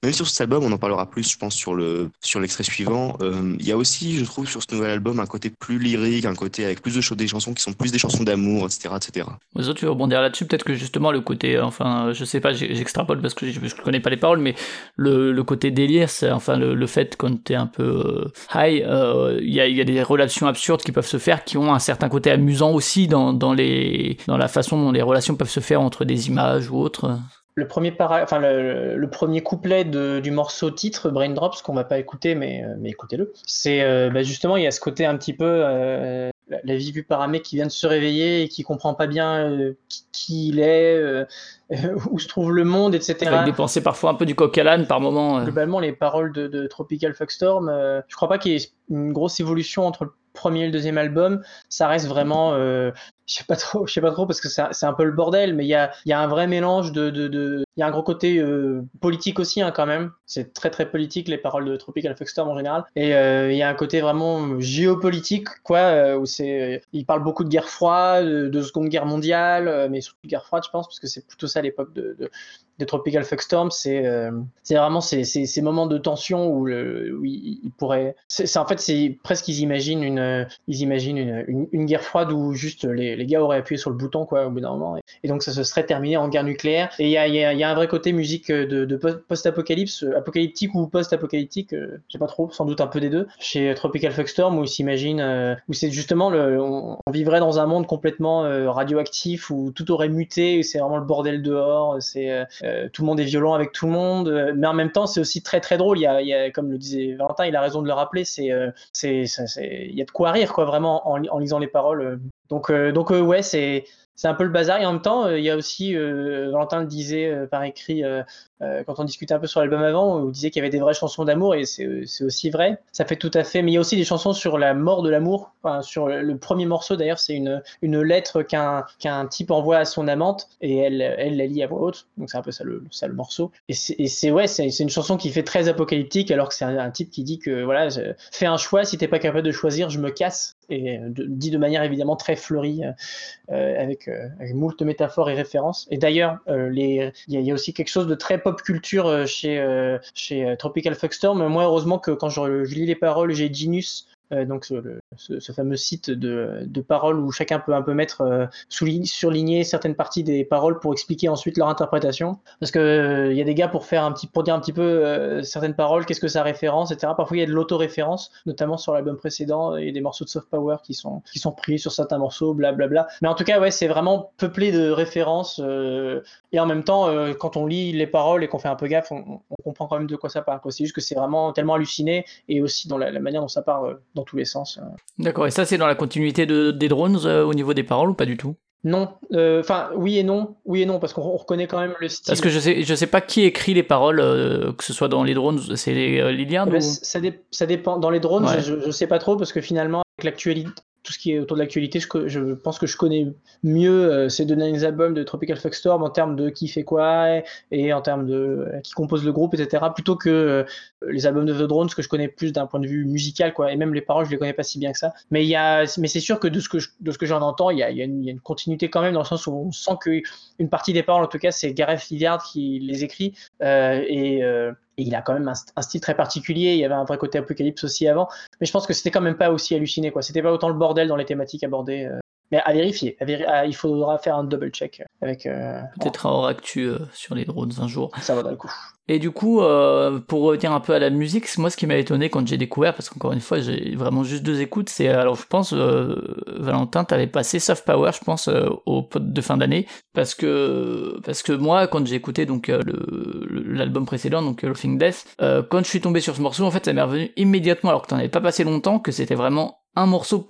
Même sur cet album, on en parlera plus, je pense, sur le sur l'extrait suivant. Il y a aussi, je trouve, sur ce nouvel album, un côté plus lyrique, un côté avec plus de des chansons qui sont plus des chansons d'amour, etc., etc. Tu veux rebondir là-dessus? Peut-être que justement le côté, enfin, je sais pas, j'extrapole parce que je, je connais pas les paroles, mais le, côté délire, c'est enfin le, le fait quand t'es un peu euh, high, euh, il y, a, y, a, des relations absurdes qui peuvent se faire, qui ont un certain côté amusant aussi dans, dans les dans la façon dont les relations peuvent se faire entre des images ou autres le premier, para... enfin, le, premier couplet de, du morceau titre, Braindrops, qu'on va pas écouter, mais, euh, mais écoutez-le, c'est euh, bah, justement, il y a ce côté un petit peu euh, la, vie vue par un mec qui vient de se réveiller et qui comprend pas bien qui, il est, où se trouve le monde, etc. Avec des pensées parfois un peu du coq à l'âne par moment. Globalement, les paroles de, de Tropical Fuckstorm, je crois pas qu'il y ait une grosse évolution entre le premier et le deuxième album. Ça reste vraiment je sais pas trop, je sais pas trop parce que c'est un peu le bordel, mais il y a, un vrai mélange de, il y a un gros côté euh, politique aussi hein, quand même. C'est très très politique les paroles de Tropical Fuckstorm en général, et euh, il y a un côté vraiment géopolitique quoi, euh, où c'est, il parle beaucoup de guerre froide, de, Seconde Guerre mondiale, mais surtout de guerre froide je pense parce que c'est plutôt ça l'époque de, Tropical Fuckstorm, c'est vraiment ces, moments de tension où, le, où il, pourrait, c'est en fait c'est presque ils imaginent une, ils imaginent une, une guerre froide où juste les les, gars auraient appuyé sur le bouton quoi au bout d'un moment. Et, donc ça se serait terminé en guerre nucléaire. Et il y a, un vrai côté musique de, post-apocalypse euh, apocalyptique ou post-apocalyptique euh, je sais pas trop sans doute un peu des deux. Chez Tropical Fuckstorm où s'imagine euh, où c'est justement on, vivrait dans un monde complètement radioactif où tout aurait muté c'est vraiment le bordel dehors c'est tout le monde est violent avec tout le monde mais en même temps c'est aussi très très drôle. Il y a, comme le disait Valentin il a raison de le rappeler c'est c'est il y a de quoi rire quoi vraiment en, en lisant les paroles donc, euh, donc euh, ouais, c'est c'est un peu le bazar. Et en même temps, euh, il y a aussi, Valentin le disait par écrit quand on discutait un peu sur l'album avant, on disait qu'il y avait des vraies chansons d'amour et c'est aussi vrai. Ça fait tout à fait. Mais il y a aussi des chansons sur la mort de l'amour. Enfin, sur le, premier morceau d'ailleurs, c'est une, une lettre qu'un qu'un type envoie à son amante et elle, elle la lit à voix haute. Donc c'est un peu ça le, ça, le morceau. Et c'est ouais, une chanson qui fait très apocalyptique alors que c'est un, type qui dit que voilà, fais un choix. Si t'es pas capable de choisir, je me casse. Et dit de manière évidemment très fleurie avec euh, avec, moult métaphores et références. Et d'ailleurs, euh, il y, a aussi quelque chose de très pop culture euh, chez, chez Tropical Fuckstorm. Moi, heureusement que quand je, je lis les paroles, j'ai Genius euh, donc ce, fameux site de, paroles où chacun peut un peu mettre euh, surligner certaines parties des paroles pour expliquer ensuite leur interprétation. Parce que euh, il y a des gars pour faire un petit pour dire un petit peu certaines paroles, qu'est-ce que ça référence, etc. Parfois il y a de l'autoréférence, notamment sur l'album précédent, et des morceaux de soft power qui sont qui sont pris sur certains morceaux, blablabla. Mais en tout cas ouais c'est vraiment peuplé de références et en même temps quand on lit les paroles et qu'on fait un peu gaffe, on, comprend quand même de quoi ça parle. C'est juste que c'est vraiment tellement halluciné et aussi dans la, la manière dont ça parle dans tous les sens. Euh. D'accord, et ça c'est dans la continuité de, des drones euh, au niveau des paroles ou pas du tout? Non, euh, enfin oui et non, oui et non parce qu'on reconnaît quand même le style. Parce que je sais, je sais pas qui écrit les paroles, que ce soit dans les drones, c'est Liliane eh ben, ça, ça, dépend. Dans les drones, je, je, sais pas trop parce que finalement avec l'actualité, tout ce qui est autour de l'actualité, je, je, pense que je connais mieux euh, ces deux derniers albums de Tropical Fuckstorm en termes de qui fait quoi et, en termes de euh, qui compose le groupe, etc. Plutôt que euh, les albums de The Drones que je connais plus d'un point de vue musical, quoi. Et même les paroles, je les connais pas si bien que ça. Mais il y a, mais c'est sûr que de ce que j'en entends, il y a, y, une continuité quand même dans le sens où on sent que une partie des paroles, en tout cas, c'est Gareth Lillard qui les écrit et et il a quand même un, style très particulier. Il y avait un vrai côté apocalypse aussi avant. Mais je pense que c'était quand même pas aussi halluciné, quoi. C'était pas autant le bordel dans les thématiques abordées. Euh. Mais à vérifier. À il faudra faire un double check avec. Euh, Peut-être un hors actu euh, sur les drones un jour. Ça vaudra le coup. Et du coup, pour revenir un peu à la musique, moi ce qui m'a étonné quand j'ai découvert, parce qu'encore une fois j'ai vraiment juste deux écoutes, c'est alors je pense Valentin, t'avais passé Soft Power, je pense au pote de fin d'année, parce que parce que moi quand j'ai écouté donc euh, l'album précédent, donc Laughing Death, quand je suis tombé sur ce morceau, en fait ça m'est revenu immédiatement, alors que t'en avais pas passé longtemps, que c'était vraiment un morceau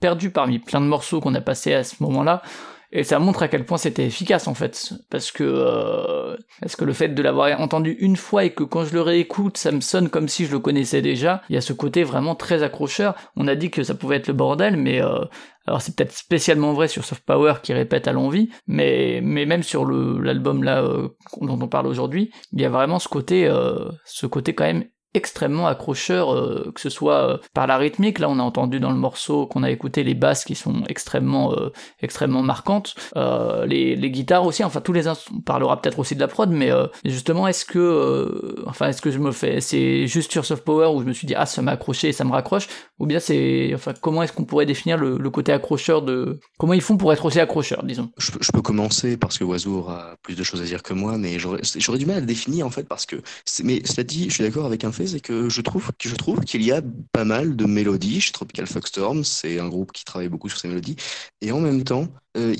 perdu parmi plein de morceaux qu'on a passé à ce moment-là Et ça montre à quel point c'était efficace en fait, parce que euh, parce que le fait de l'avoir entendu une fois et que quand je le réécoute, ça me sonne comme si je le connaissais déjà. Il y a ce côté vraiment très accrocheur. On a dit que ça pouvait être le bordel, mais euh, alors c'est peut-être spécialement vrai sur Soft Power qui répète à l'envie, mais mais même sur l'album là euh, dont on parle aujourd'hui, il y a vraiment ce côté euh, ce côté quand même extrêmement accrocheur, euh, que ce soit euh, par la rythmique, là on a entendu dans le morceau qu'on a écouté les basses qui sont extrêmement euh, extrêmement marquantes, les, les, guitares aussi, enfin tous les on parlera peut-être aussi de la prod, mais justement est-ce que enfin est-ce que je me fais c'est juste sur Soft Power où je me suis dit ah ça m'a accroché et ça me raccroche, ou bien c'est enfin comment est-ce qu'on pourrait définir le, côté accrocheur de comment ils font pour être aussi accrocheur, disons? Je, peux commencer parce que Oiseau aura plus de choses à dire que moi, mais j'aurais du mal à le définir en fait parce que mais cela dit, je suis d'accord avec un c'est que je trouve je trouve qu'il y a pas mal de mélodies chez Tropical Foxstorm. C'est un groupe qui travaille beaucoup sur ces mélodies. Et en même temps, euh,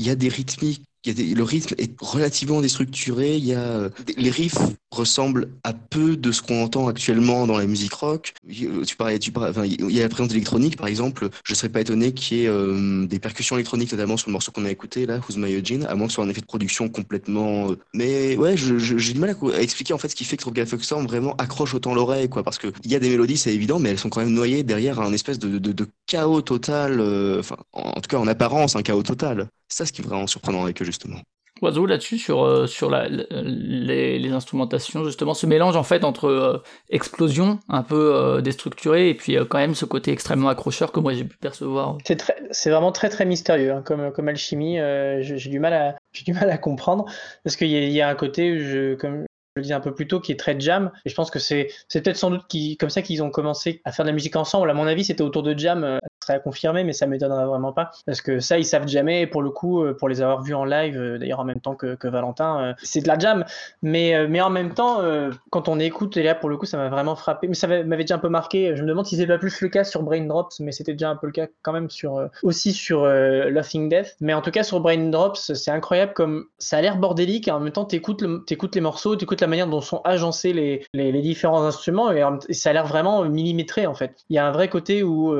le rythme est relativement déstructuré. Il y a, les riffs ressemblent à peu de ce qu'on entend actuellement dans la musique rock. Tu parlais, il y a la présence d'électronique, par exemple. Je ne serais pas étonné qu'il y ait euh, des percussions électroniques, notamment sur le morceau qu'on a écouté, là, Who's My Eugene, à moins que ce soit un effet de production complètement. Euh, mais ouais, j'ai du mal à, expliquer en fait ce qui fait que Tropical Storm vraiment accroche autant l'oreille. Parce qu'il y a des mélodies, c'est évident, mais elles sont quand même noyées derrière un espèce de, chaos total. Euh, en tout cas, en apparence, un chaos total. C'est ça ce qui est vraiment surprenant avec eux, justement. Oiseau là-dessus sur euh, sur la, les, les, instrumentations justement ce mélange en fait entre euh, explosion un peu euh, déstructurée et puis quand même ce côté extrêmement accrocheur que moi j'ai pu percevoir. C'est très c'est vraiment très très mystérieux hein, comme comme alchimie j'ai du mal à j'ai du mal à comprendre parce qu'il y, y, a un côté je comme je le disais un peu plus tôt, qui est très jam. Et je pense que c'est peut-être sans doute qui, comme ça qu'ils ont commencé à faire de la musique ensemble. À mon avis, c'était autour de jam à confirmer, mais ça m'étonnerait vraiment pas. Parce que ça, ils savent jamais. Pour le coup, euh, pour les avoir vus en live, euh, d'ailleurs en même temps que, Valentin, euh, c'est de la jam. Mais, mais en même temps, quand on écoute, et là pour le coup, ça m'a vraiment frappé. Mais ça m'avait déjà un peu marqué. Je me demande si c'est pas plus le cas sur Brain Drops, mais c'était déjà un peu le cas quand même sur, aussi sur Laughing Death. Mais en tout cas, sur Brain Drops, c'est incroyable comme ça a l'air bordélique. Et en même temps, t'écoutes le, les morceaux, t'écoutes la manière dont sont agencés les, les différents instruments. Et, ça a l'air vraiment millimétré en fait. Il y a un vrai côté où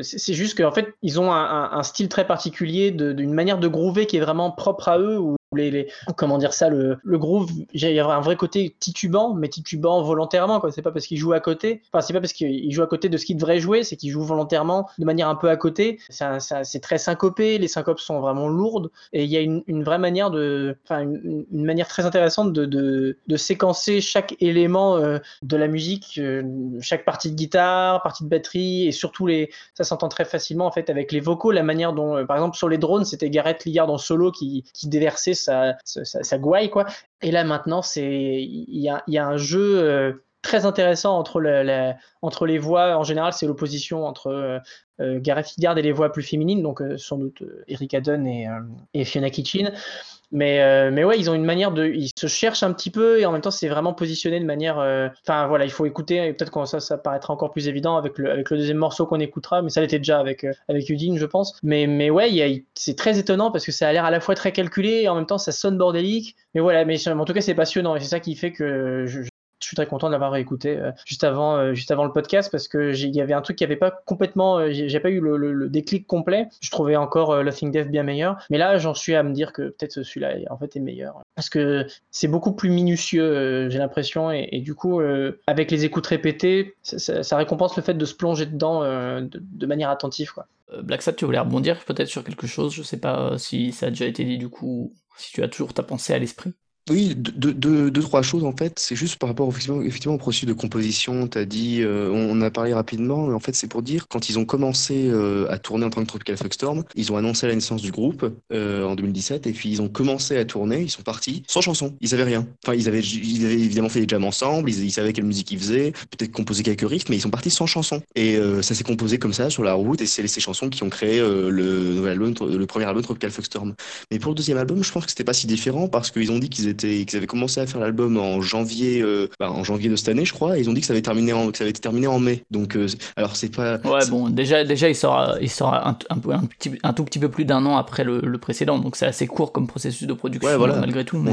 c'est juste qu'en fait, ils ont un, style très particulier, d'une manière de groover qui est vraiment propre à eux, les, comment dire ça le, le groove il y a un vrai côté titubant mais titubant volontairement quoi. C'est pas parce qu'il joue à côté enfin c'est pas parce qu'il joue à côté de ce qu'il devrait jouer c'est qu'il joue volontairement de manière un peu à côté. C'est très syncopé les syncopes sont vraiment lourdes et il y a une, une vraie manière de enfin une, manière très intéressante de, de, séquencer chaque élément euh, de la musique euh, chaque partie de guitare partie de batterie et surtout les ça s'entend très facilement en fait avec les vocaux la manière dont euh, par exemple sur les drones c'était Gareth Lillard en solo qui, qui déversait ça, ça, gouaille, quoi. Et là, maintenant, c'est il y a, y a, un jeu euh, très intéressant entre, le, entre les voix. En général, c'est l'opposition entre euh, euh, Gareth Hillard et les voix plus féminines, donc sans doute Erika Dunn et, Fiona Kitchen. Mais, euh, mais ouais, ils ont une manière de. Ils se cherchent un petit peu et en même temps, c'est vraiment positionné de manière. Euh, enfin, voilà, il faut écouter et peut-être que ça, ça paraîtra encore plus évident avec le, deuxième morceau qu'on écoutera, mais ça l'était déjà avec, euh, avec Udine, je pense. Mais, mais ouais, c'est très étonnant parce que ça a l'air à la fois très calculé et en même temps, ça sonne bordélique. Mais voilà, mais en tout cas, c'est passionnant et c'est ça qui fait que je suis très content de l'avoir écouté euh, juste avant, euh, juste avant le podcast parce que il y avait un truc qui avait pas complètement, euh, j'ai pas eu le, déclic complet. Je trouvais encore Laughing Death bien meilleur, mais là j'en suis à me dire que peut-être celui-là en fait est meilleur parce que c'est beaucoup plus minutieux, j'ai l'impression, et, du coup avec les écoutes répétées, ça, récompense le fait de se plonger dedans de, manière attentive quoi. Black Sad, tu voulais rebondir peut-être sur quelque chose, je sais pas si ça a déjà été dit du coup, si tu as toujours ta pensée à l'esprit. Oui, deux, deux, trois choses en fait. C'est juste par rapport au processus de composition. Tu as dit, euh, on a parlé rapidement, mais en fait c'est pour dire, quand ils ont commencé euh, à tourner en tant que Tropical Storm, ils ont annoncé la naissance du groupe euh, en 2017, et puis ils ont commencé à tourner, ils sont partis sans chanson. Ils avaient rien. Enfin, ils avaient, ils avaient évidemment fait des jams ensemble, ils, savaient quelle musique ils faisaient, peut-être composer quelques riffs, mais ils sont partis sans chanson. Et ça s'est composé comme ça sur la route, et c'est ces chansons qui ont créé le, nouvel album, le premier album Tropical Storm. Mais pour le deuxième album, je pense que c'était pas si différent parce qu'ils ont dit qu'ils qu'ils avaient commencé à faire l'album en janvier, euh, bah, en janvier de cette année, je crois, et ils ont dit que ça avait terminé en, que ça avait été terminé en mai. Donc, euh, alors c'est pas. Ouais, bon, déjà, déjà, il sort, il sort un, un, un, petit, un tout petit peu plus d'un an après le, le précédent, donc c'est assez court comme processus de production, malgré tout. Mais...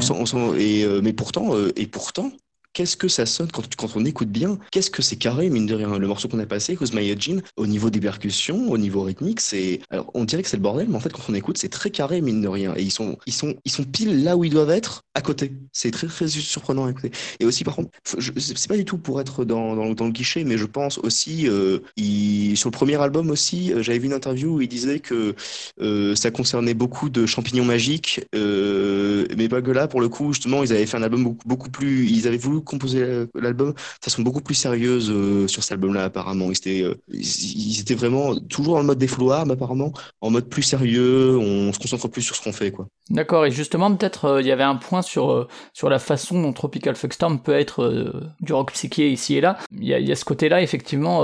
et, euh, mais pourtant, et pourtant, qu'est-ce que ça sonne quand, on écoute bien? Qu'est-ce que c'est carré, mine de rien? Le morceau qu'on a passé, Cause My Jean, au niveau des percussions, au niveau rythmique, c'est. Alors, on dirait que c'est le bordel, mais en fait, quand on écoute, c'est très carré, mine de rien. Et ils sont, ils sont, ils sont pile là où ils doivent être, à côté. C'est très, très surprenant à écouter. Et aussi, par contre, c'est pas du tout pour être dans, dans, le guichet, mais je pense aussi, euh, sur le premier album aussi, euh, j'avais vu une interview où il disait que euh, ça concernait beaucoup de champignons magiques, mais pas que là, pour le coup, justement, ils avaient fait un album beaucoup, beaucoup plus. Ils avaient voulu composer l'album de façon beaucoup plus sérieuse euh, sur cet album-là, apparemment. Ils étaient, euh, ils, étaient vraiment toujours en mode défouloir, mais apparemment en mode plus sérieux. On se concentre plus sur ce qu'on fait. D'accord. Et justement, peut-être il y avait un point sur sur la façon dont Tropical Fuckstorm peut être du rock psyché ici et là. Il y a, ce côté-là, effectivement.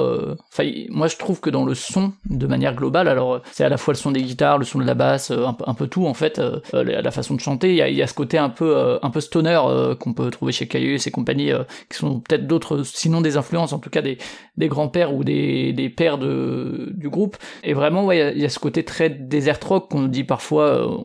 Enfin, moi, je trouve que dans le son, de manière globale, alors c'est à la fois le son des guitares, le son de la basse, un, peu tout en fait, la, façon de chanter. Il y a, ce côté un peu un peu stoner qu'on peut trouver chez Caius et compagnie, qui sont peut-être d'autres, sinon des influences, en tout cas des, des grands-pères ou des, des pères de, du groupe. Et vraiment, ouais, il y, a ce côté très desert rock qu'on dit parfois, euh,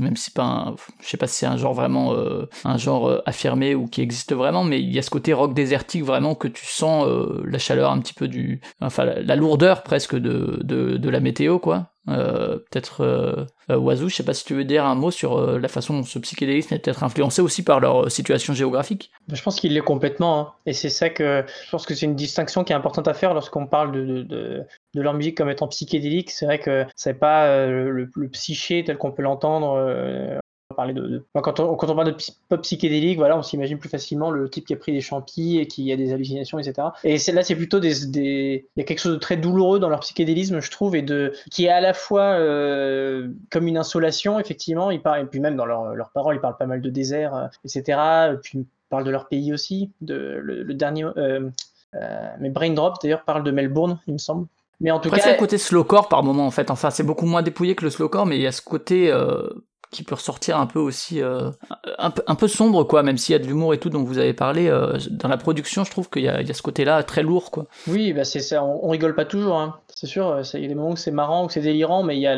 même si c'est pas un, je sais pas si c'est un genre vraiment, euh, un genre euh, affirmé ou qui existe vraiment, mais il y a ce côté rock désertique vraiment que tu sens la chaleur un petit peu du, enfin la, lourdeur presque de, de, de la météo, quoi. Euh, peut-être euh, euh, Oiseau, je sais pas si tu veux dire un mot sur la façon dont ce psychédélisme est peut-être influencé aussi par leur situation géographique. Je pense qu'il l'est complètement, hein. et c'est ça que je pense que c'est une distinction qui est importante à faire lorsqu'on parle de, leur musique comme étant psychédélique. C'est vrai que c'est pas le, psyché tel qu'on peut l'entendre parler de, Quand, on, quand, on, parle de pop psychédélique, voilà, on s'imagine plus facilement le type qui a pris des champis et qui a des hallucinations, etc. Et là, c'est plutôt des, des, Il y a quelque chose de très douloureux dans leur psychédélisme, je trouve, et de qui est à la fois euh, comme une insolation, effectivement. Ils parlent, et puis même dans leurs leur paroles, ils parlent pas mal de désert, euh, etc. Et puis ils parlent de leur pays aussi. De, le, dernier. Euh, euh, mais Braindrop, d'ailleurs, parle de Melbourne, il me semble. Mais en tout Après, cas, c'est le côté slowcore par moment en fait. Enfin, c'est beaucoup moins dépouillé que le slowcore, mais il y a ce côté euh, qui peut ressortir un peu aussi euh, un, peu, sombre quoi même s'il y a de l'humour et tout dont vous avez parlé euh, dans la production je trouve qu'il y, y, a ce côté là très lourd quoi oui bah c'est ça on, rigole pas toujours hein. c'est sûr il y a des moments où c'est marrant où c'est délirant mais il y a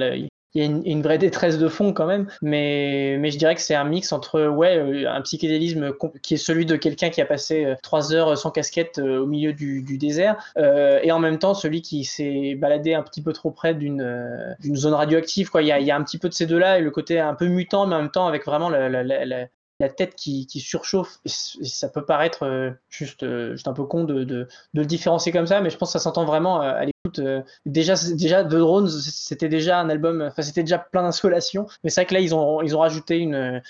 y a une, vraie détresse de fond quand même, mais, je dirais que c'est un mix entre ouais, euh, un psychédélisme qui est celui de quelqu'un qui a passé euh, trois heures sans casquette euh, au milieu du, désert, et en même temps celui qui s'est baladé un petit peu trop près d'une zone radioactive. Il, y a, il un petit peu de ces deux-là, et le côté un peu mutant, mais en même temps avec vraiment la, tête qui, surchauffe. Ça peut paraître juste, un peu con de, le différencier comme ça, mais je pense que ça s'entend vraiment à l'écoute. Euh, déjà, déjà, The Drones, c'était déjà un album, enfin, c'était déjà plein d'insolations, mais c'est vrai que là, ils ont, ils ont rajouté une,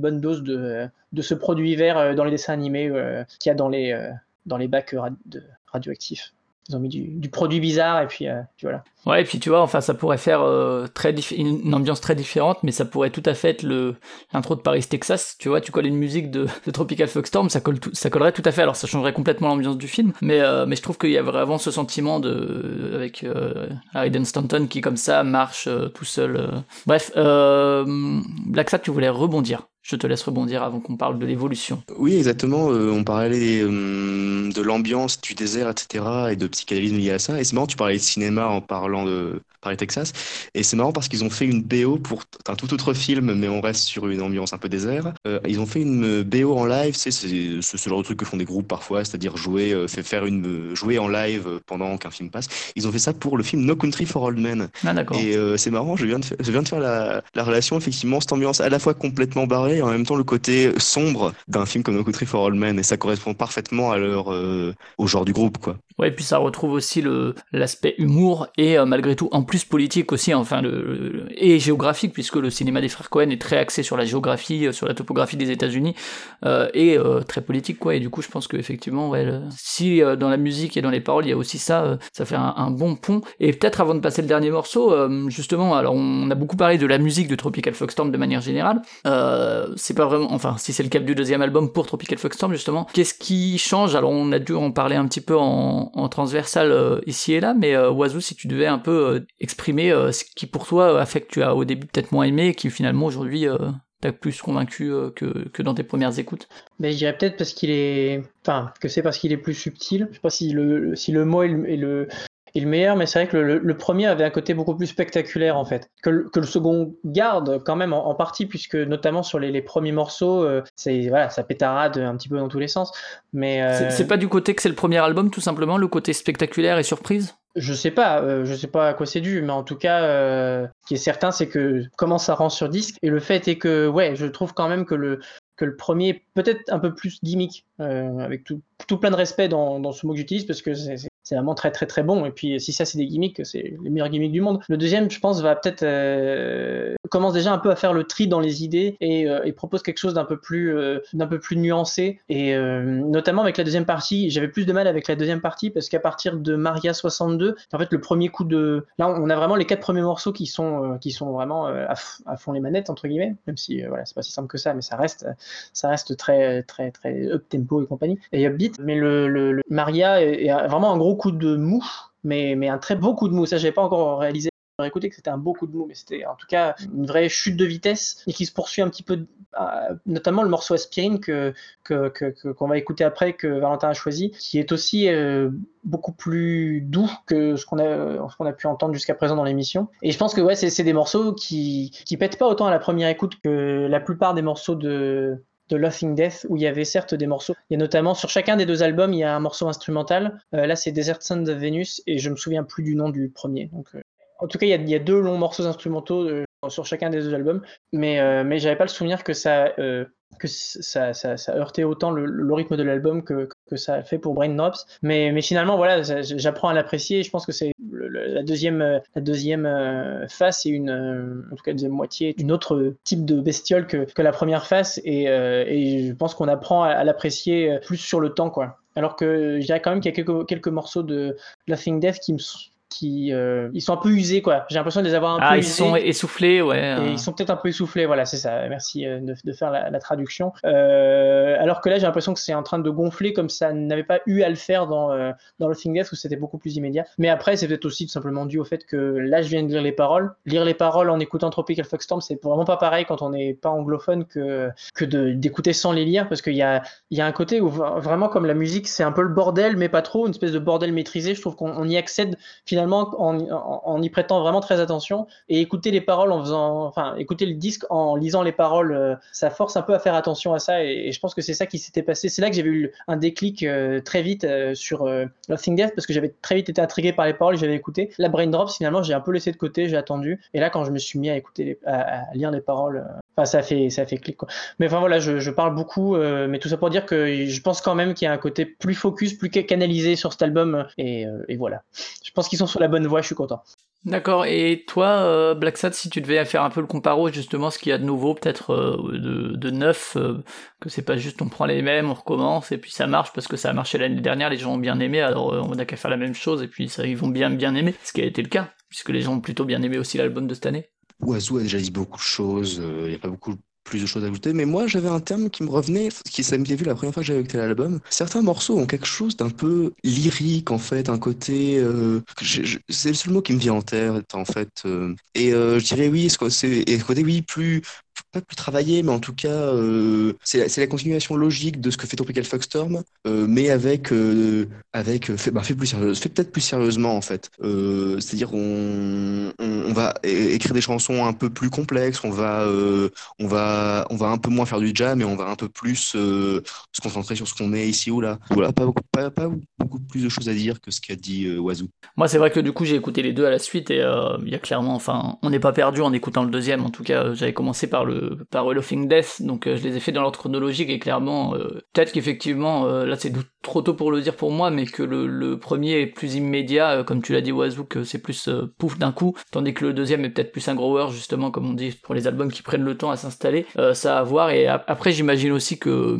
bonne dose de, ce produit vert dans les dessins animés qu'il y a dans les, dans les bacs radioactifs ils ont mis du, du, produit bizarre et puis, euh, puis, voilà. Ouais, et puis tu vois, enfin, ça pourrait faire euh, une ambiance très différente, mais ça pourrait tout à fait être l'intro de Paris Texas. Tu vois, tu colles une musique de, Tropical Fuckstorm, ça ça collerait tout à fait. Alors ça changerait complètement l'ambiance du film, mais euh, je trouve qu'il y a vraiment ce sentiment de avec euh, Hayden Stanton qui comme ça marche tout seul. Bref, Black Sabbath, tu voulais rebondir. Je te laisse rebondir avant qu'on parle de l'évolution. Oui, exactement. Euh, on parlait euh, de l'ambiance, du désert, etc. et de psychédélisme lié à ça. Et c'est marrant, tu parlais de cinéma en parlant de Paris, Texas. Et c'est marrant parce qu'ils ont fait une BO pour un tout autre film, mais on reste sur une ambiance un peu désert. Euh, ils ont fait une BO en live, c'est ce genre de truc que font des groupes parfois, c'est-à-dire jouer, euh, faire une, jouer en live pendant qu'un film passe. Ils ont fait ça pour le film No Country for Old Men. Ah. Et euh, c'est marrant, je viens, de faire, je viens de faire la, la relation, effectivement, cette ambiance à la fois complètement barrée et en même temps le côté sombre d'un film comme No Country for Old Men. Et ça correspond parfaitement à leur, euh, au genre du groupe, quoi. Ouais, et puis ça retrouve aussi le l'aspect humour et malgré tout en plus politique aussi, enfin le, et géographique puisque le cinéma des frères Cohen est très axé sur la géographie, euh, sur la topographie des États-Unis euh, et euh, très politique quoi. Et du coup, je pense que effectivement, ouais, si euh, dans la musique et dans les paroles il y a aussi ça, ça fait un, bon pont. Et peut-être avant de passer le dernier morceau, justement, alors on a beaucoup parlé de la musique de Tropical Fuckstorm de manière générale. c'est pas vraiment, enfin si c'est le cas du deuxième album pour Tropical Fuckstorm justement, qu'est-ce qui change? Alors on a dû en parler un petit peu en en, transversal euh, ici et là, mais euh, Oiseau, si tu devais un peu euh, exprimer ce qui pour toi a fait que tu as au début peut-être moins aimé et qui finalement aujourd'hui t'as plus convaincu que, que dans tes premières écoutes? Mais je dirais peut-être parce qu'il est, enfin que c'est parce qu'il est plus subtil. Je sais pas si le si le mot est le est le meilleur, mais c'est vrai que le, premier avait un côté beaucoup plus spectaculaire en fait, que, le, second garde quand même en, partie, puisque notamment sur les, premiers morceaux, euh, c'est voilà, ça pétarade un petit peu dans tous les sens. Mais euh, c'est pas du côté que c'est le premier album, tout simplement, le côté spectaculaire et surprise? Je sais pas, euh, je sais pas à quoi c'est dû, mais en tout cas, ce qui est certain, c'est que comment ça rend sur disque. Et le fait est que, ouais, je trouve quand même que le, que le premier peut-être un peu plus gimmick, avec tout, tout, plein de respect dans, dans ce mot que j'utilise, parce que c'est c'est vraiment très très très bon. Et puis si ça c'est des gimmicks, c'est les meilleurs gimmicks du monde. Le deuxième, je pense, va peut-être euh, commence déjà un peu à faire le tri dans les idées et, euh, propose quelque chose d'un peu plus euh, d'un peu plus nuancé. Et notamment avec la deuxième partie, j'avais plus de mal avec la deuxième partie parce qu'à partir de Maria 62, en fait le premier coup de là on a vraiment les quatre premiers morceaux qui sont qui sont vraiment à, fond les manettes entre guillemets, même si voilà c'est pas si simple que ça, mais ça reste ça reste très très très up tempo et compagnie et upbeat. Mais le, le, Maria est, est vraiment un gros coup de mou, mais, mais un très beau coup de mou. Ça, j'ai pas encore réalisé. Écouté que c'était un beau coup de mou, mais c'était en tout cas une vraie chute de vitesse et qui se poursuit un petit peu, euh, notamment le morceau Aspirine que qu'on que, qu'on va écouter après que Valentin a choisi, qui est aussi euh, beaucoup plus doux que ce qu'on a, qu'on a pu entendre jusqu'à présent dans l'émission. Et je pense que ouais, c'est des morceaux qui qui pètent pas autant à la première écoute que la plupart des morceaux de de Laughing Death où il y avait certes des morceaux. Il y a notamment sur chacun des deux albums, il y a un morceau instrumental. Euh, là, c'est Desert Sun of Venus et je me souviens plus du nom du premier. Donc, euh, en tout cas, il y, a, deux longs morceaux instrumentaux euh, sur chacun des deux albums, mais mais j'avais pas le souvenir que ça que ça, ça, heurtait autant le, rythme de l'album que, ça a fait pour Brain Drops. Mais, finalement, voilà, j'apprends à l'apprécier. Je pense que c'est la deuxième, la deuxième euh, face et une, euh, en tout cas deuxième moitié, une autre type de bestiole que, que la première face. Et, euh, je pense qu'on apprend à, l'apprécier plus sur le temps, quoi. Alors que je dirais quand même qu'il y a quelques, morceaux de Laughing Death qui me qui euh, ils sont un peu usés quoi. J'ai l'impression de les avoir un ah, peu ils sont essoufflés ouais. Et hein. ils sont peut-être un peu essoufflés voilà c'est ça. Merci euh, de, de faire la, la traduction. Euh, alors que là j'ai l'impression que c'est en train de gonfler comme ça n'avait pas eu à le faire dans euh, dans le Thing Death où c'était beaucoup plus immédiat. Mais après c'est peut-être aussi tout simplement dû au fait que là je viens de lire les paroles. Lire les paroles en écoutant Tropical Foxstorm c'est vraiment pas pareil quand on n'est pas anglophone que que d'écouter sans les lire parce qu'il y a il y a un côté où vraiment comme la musique c'est un peu le bordel mais pas trop une espèce de bordel maîtrisé. Je trouve qu'on y accède finalement en, y prêtant vraiment très attention et écouter les paroles en faisant, enfin, écouter le disque en lisant les paroles, euh, ça force un peu à faire attention à ça et, je pense que c'est ça qui s'était passé. C'est là que j'avais eu un déclic euh, très vite euh, sur Nothing Death parce que j'avais très vite été intrigué par les paroles j'avais écouté. La Brain Drops, finalement, j'ai un peu laissé de côté, j'ai attendu et là, quand je me suis mis à écouter, à, lire les paroles, ça fait, ça fait clic quoi. Mais enfin voilà, je, parle beaucoup, mais tout ça pour dire que je pense quand même qu'il y a un côté plus focus, plus canalisé sur cet album et, et voilà. Je pense qu'ils sont sur la bonne voie, je suis content. D'accord, et toi, euh, Black Sad, si tu devais faire un peu le comparo, justement, ce qu'il y a de nouveau, peut-être euh, de, neuf, euh, que c'est pas juste on prend les mêmes, on recommence, et puis ça marche, parce que ça a marché l'année dernière, les gens ont bien aimé, alors on n'a qu'à faire la même chose, et puis ça, ils vont bien bien aimer, ce qui a été le cas, puisque les gens ont plutôt bien aimé aussi l'album de cette année. Oiseau a déjà dit beaucoup de choses, il n'y a pas beaucoup plus de choses à ajouter, mais moi j'avais un terme qui me revenait, qui ça m'était vu la première fois que j'avais écouté l'album. Certains morceaux ont quelque chose d'un peu lyrique en fait, un côté, euh, c'est le seul mot qui me vient en tête en fait. Euh, et euh, je dirais oui, c'est côté oui plus pas plus travaillé, mais en tout cas, euh, c'est la, continuation logique de ce que fait Tropical Foxstorm, euh, mais avec, euh, avec fait, bah, fait, fait peut-être plus sérieusement en fait. C'est-à-dire on, on, va écrire des chansons un peu plus complexes, on va, on va, on va un peu moins faire du jam et on va un peu plus se concentrer sur ce qu'on est ici ou là. Voilà, pas beaucoup, pas, pas beaucoup plus de choses à dire que ce qu'a dit Wazoo. Moi, c'est vrai que du coup, j'ai écouté les deux à la suite et il y a clairement, enfin, on n'est pas perdu en écoutant le deuxième. En tout cas, j'avais commencé par le par Laughing Death, donc euh, je les ai fait dans l'ordre chronologique et clairement, euh, peut-être qu'effectivement, euh, là c'est trop tôt pour le dire pour moi, mais que le, premier est plus immédiat, comme tu l'as dit Wazoo, que c'est plus pouf d'un coup, tandis que le deuxième est peut-être plus un grower justement, comme on dit pour les albums qui prennent le temps à s'installer, ça à voir. Et après j'imagine aussi que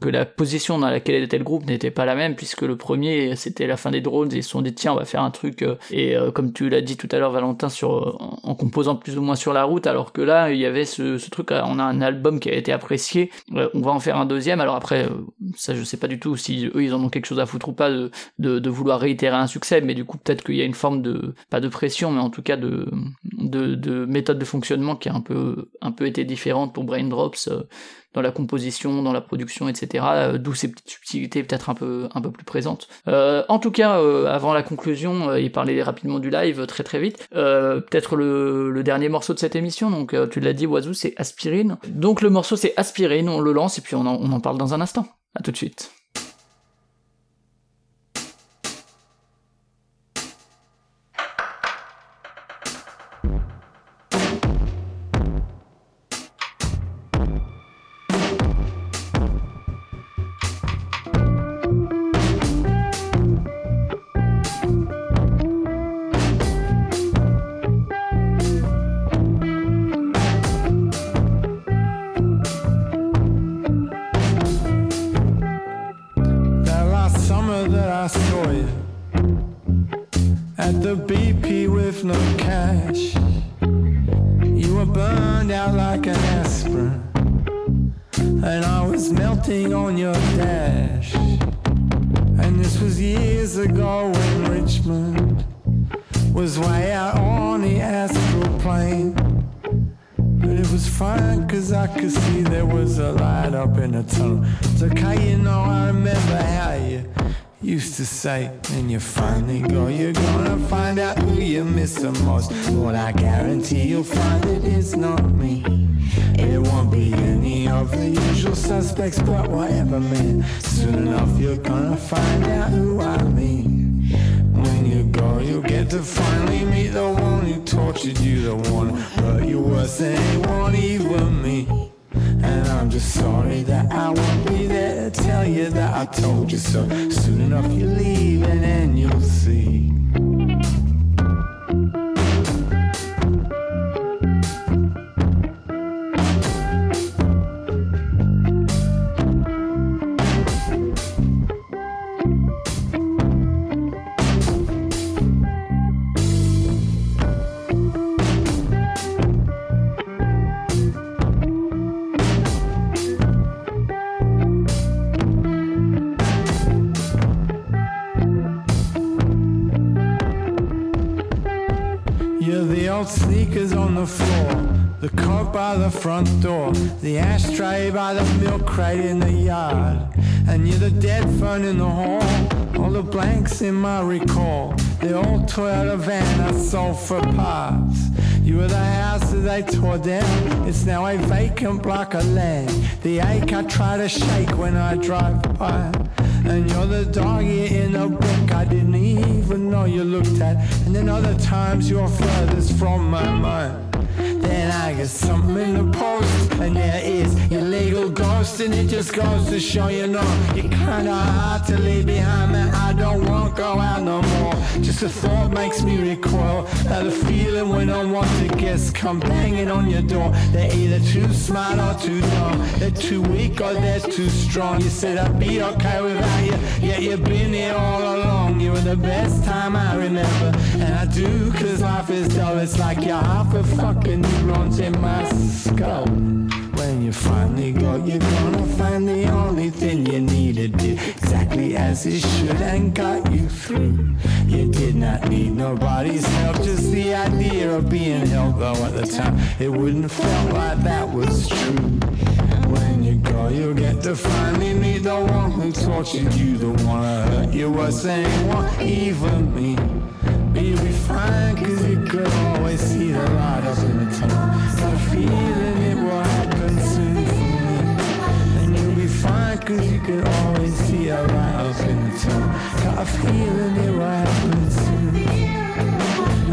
que la position dans laquelle était le groupe n'était pas la même, puisque le premier c'était la fin des drones et ils se sont dit tiens on va faire un truc et comme tu l'as dit tout à l'heure Valentin sur en, composant plus ou moins sur la route, alors que là il y avait ce, ce truc on a un album qui a été apprécié, euh, on va en faire un deuxième. Alors après, euh, ça je sais pas du tout si eux ils en ont quelque chose à foutre ou pas de, vouloir réitérer un succès, mais du coup peut-être qu'il y a une forme de, pas de pression, mais en tout cas de, de, de méthode de fonctionnement qui a un peu, un peu été différente pour Braindrops dans la composition, dans la production, etc. D'où ces petites subtilités peut-être un peu, un peu plus présentes. en tout cas, avant la conclusion, il parlait rapidement du live très très vite. peut-être le, dernier morceau de cette émission, donc tu l'as dit, Oiseau, c'est Aspirine. Donc le morceau c'est Aspirine, on le lance et puis on en, on en parle dans un instant. À tout de suite. Front door, the ashtray by the milk crate in the yard, and you're the dead phone in the hall. All the blanks in my recall, the old Toyota van I sold for parts. You were the house that they tore down. It's now a vacant block of land. The ache I try to shake when I drive by. And you're the dog in the I didn't even know you looked at. And then other times you're furthest from my mind. I get something in the post, and there is your legal ghost, and it just goes to show you know you're kinda hard to leave behind, man. I don't want to go out no more. Just a thought makes me recoil. That the feeling when unwanted guests come banging on your door. They're either too smart or too dumb. They're too weak or they're too strong. You said I'd be okay without you, yet you've been here all along. You were the best time I remember, and I do, cause life is dull. It's like you're half a fucking neurons in my skull. When you finally go, you're gonna find the only thing you needed did exactly as it should and got you through. You did not need nobody's help, just the idea of being helped. Though at the time, it wouldn't felt like that was true. When you go, you'll get to finally meet the one who tortured you, the one who hurt you was saying, what even me? Cause you could always see the light up in the tunnel. Got a feeling it will happen soon for me. And you'll be fine, cause you could always see a light up in the tunnel. Got a feeling it will happen soon.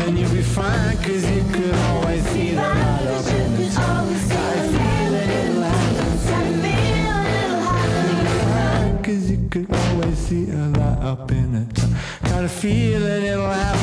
And you'll be fine, cause you could always see the light up in the tunnel. Got a feeling it will happen soon. You always see a light up in the tunnel. Got a feeling it'll happen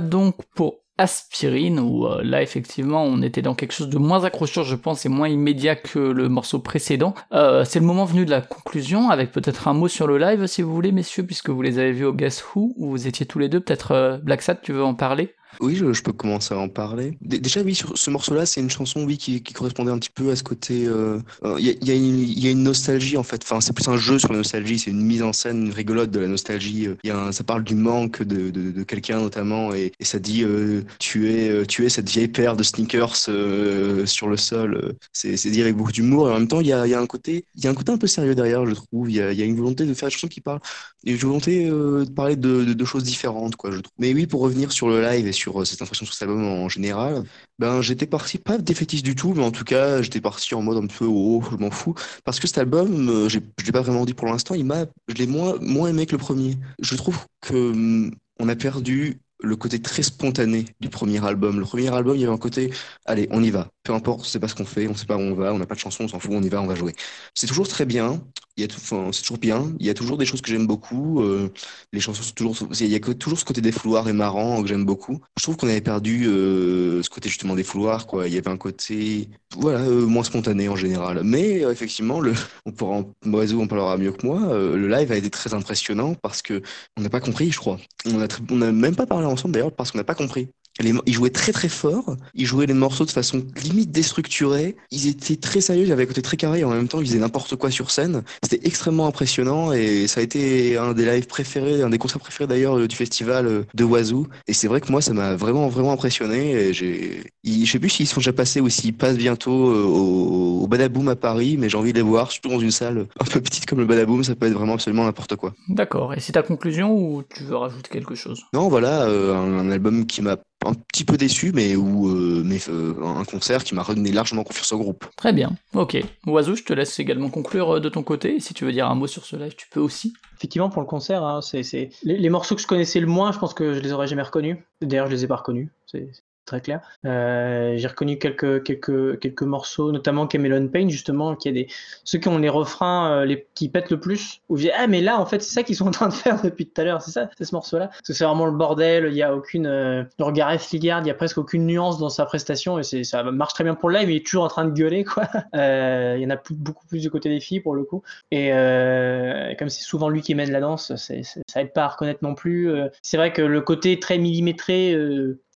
Donc pour Aspirine, où euh, là effectivement on était dans quelque chose de moins accrocheur je pense et moins immédiat que le morceau précédent. Euh, c'est le moment venu de la conclusion, avec peut-être un mot sur le live si vous voulez messieurs, puisque vous les avez vus au Guess Who, où vous étiez tous les deux, peut-être euh, Black Sat, tu veux en parler? Oui, je, peux commencer à en parler. déjà, oui, sur ce morceau-là, c'est une chanson, oui, qui, correspondait un petit peu à ce côté. Euh, il y, a, une nostalgie en fait. Enfin, c'est plus un jeu sur la nostalgie. C'est une mise en scène rigolote de la nostalgie. A ça parle du manque de, quelqu'un notamment, et, ça dit euh, tu es, euh, tu es cette vieille paire de sneakers sur le sol. C'est, dit avec beaucoup d'humour. Et en même temps, il y a, un côté, y a un côté un peu sérieux derrière, je trouve. Il y a, une volonté de faire une chanson qui parle, une volonté de parler de, choses différentes, quoi. Je trouve. Mais oui, pour revenir sur le live et sur euh, cette impression sur cet album en général, ben j'étais parti pas défaitiste du tout, mais en tout cas j'étais parti en mode un peu oh, je m'en fous, parce que cet album, euh, je l'ai pas vraiment dit pour l'instant, je l'ai moins moins aimé que le premier. Je trouve que hum, on a perdu le côté très spontané du premier album. Le premier album, il y avait un côté, allez, on y va. Peu importe, c'est pas ce qu'on fait, on sait pas où on va, on n'a pas de chanson, on s'en fout, on y va, on va jouer. C'est toujours très bien. Il y a c'est toujours bien. Il y a toujours des choses que j'aime beaucoup. Euh, les chansons sont toujours, il y a toujours ce côté des fouloirs et marrant que j'aime beaucoup. Je trouve qu'on avait perdu euh, ce côté justement des fouloirs. Il y avait un côté, voilà, euh, moins spontané en général. Mais effectivement, on pourra, en, on parlera mieux que moi. le live a été très impressionnant parce que on n'a pas compris, je crois. On on n'a même pas parlé ensemble d'ailleurs parce qu'on n'a pas compris. Les, ils jouaient très très fort, ils jouaient les morceaux de façon limite déstructurée, ils étaient très sérieux, ils avaient un côté très carré et en même temps ils faisaient n'importe quoi sur scène. C'était extrêmement impressionnant et ça a été un des lives préférés, un des concerts préférés d'ailleurs du festival de Wazoo. Et c'est vrai que moi ça m'a vraiment vraiment impressionné. Et j'ai, je sais plus s'ils sont déjà passés ou s'ils passent bientôt euh, au, au Badaboom à Paris, mais j'ai envie de les voir, surtout dans une salle un peu petite comme le Badaboom, ça peut être vraiment absolument n'importe quoi. D'accord. Et c'est ta conclusion ou tu veux rajouter quelque chose? Non, voilà, euh, un album qui m'a un petit peu déçu, mais où euh, mais, euh, un concert qui m'a redonné largement confiance au groupe. Très bien, ok. Oiseau, je te laisse également conclure euh, de ton côté. Si tu veux dire un mot sur ce live, tu peux aussi. Effectivement, pour le concert, hein, c'est les, morceaux que je connaissais le moins, je pense que je les aurais jamais reconnus. D'ailleurs, je les ai pas reconnus. C'est très clair. Euh, j'ai reconnu quelques, quelques, quelques morceaux, notamment Camelon Pain, justement, qui a des, ceux qui ont les refrains euh, les, qui pètent le plus, où je dis, ah, mais là, en fait, c'est ça qu'ils sont en train de faire depuis tout à l'heure, c'est ça, c'est ce morceau-là. Parce que c'est vraiment le bordel, il y a aucune, euh, regard Ligard, il y a presque aucune nuance dans sa prestation, et c'est, ça marche très bien pour le live, il est toujours en train de gueuler, quoi. Euh, il y en a beaucoup plus du côté des filles, pour le coup. Et comme c'est souvent lui qui mène la danse, c'est, ça aide pas à reconnaître non plus. c'est vrai que le côté très millimétré,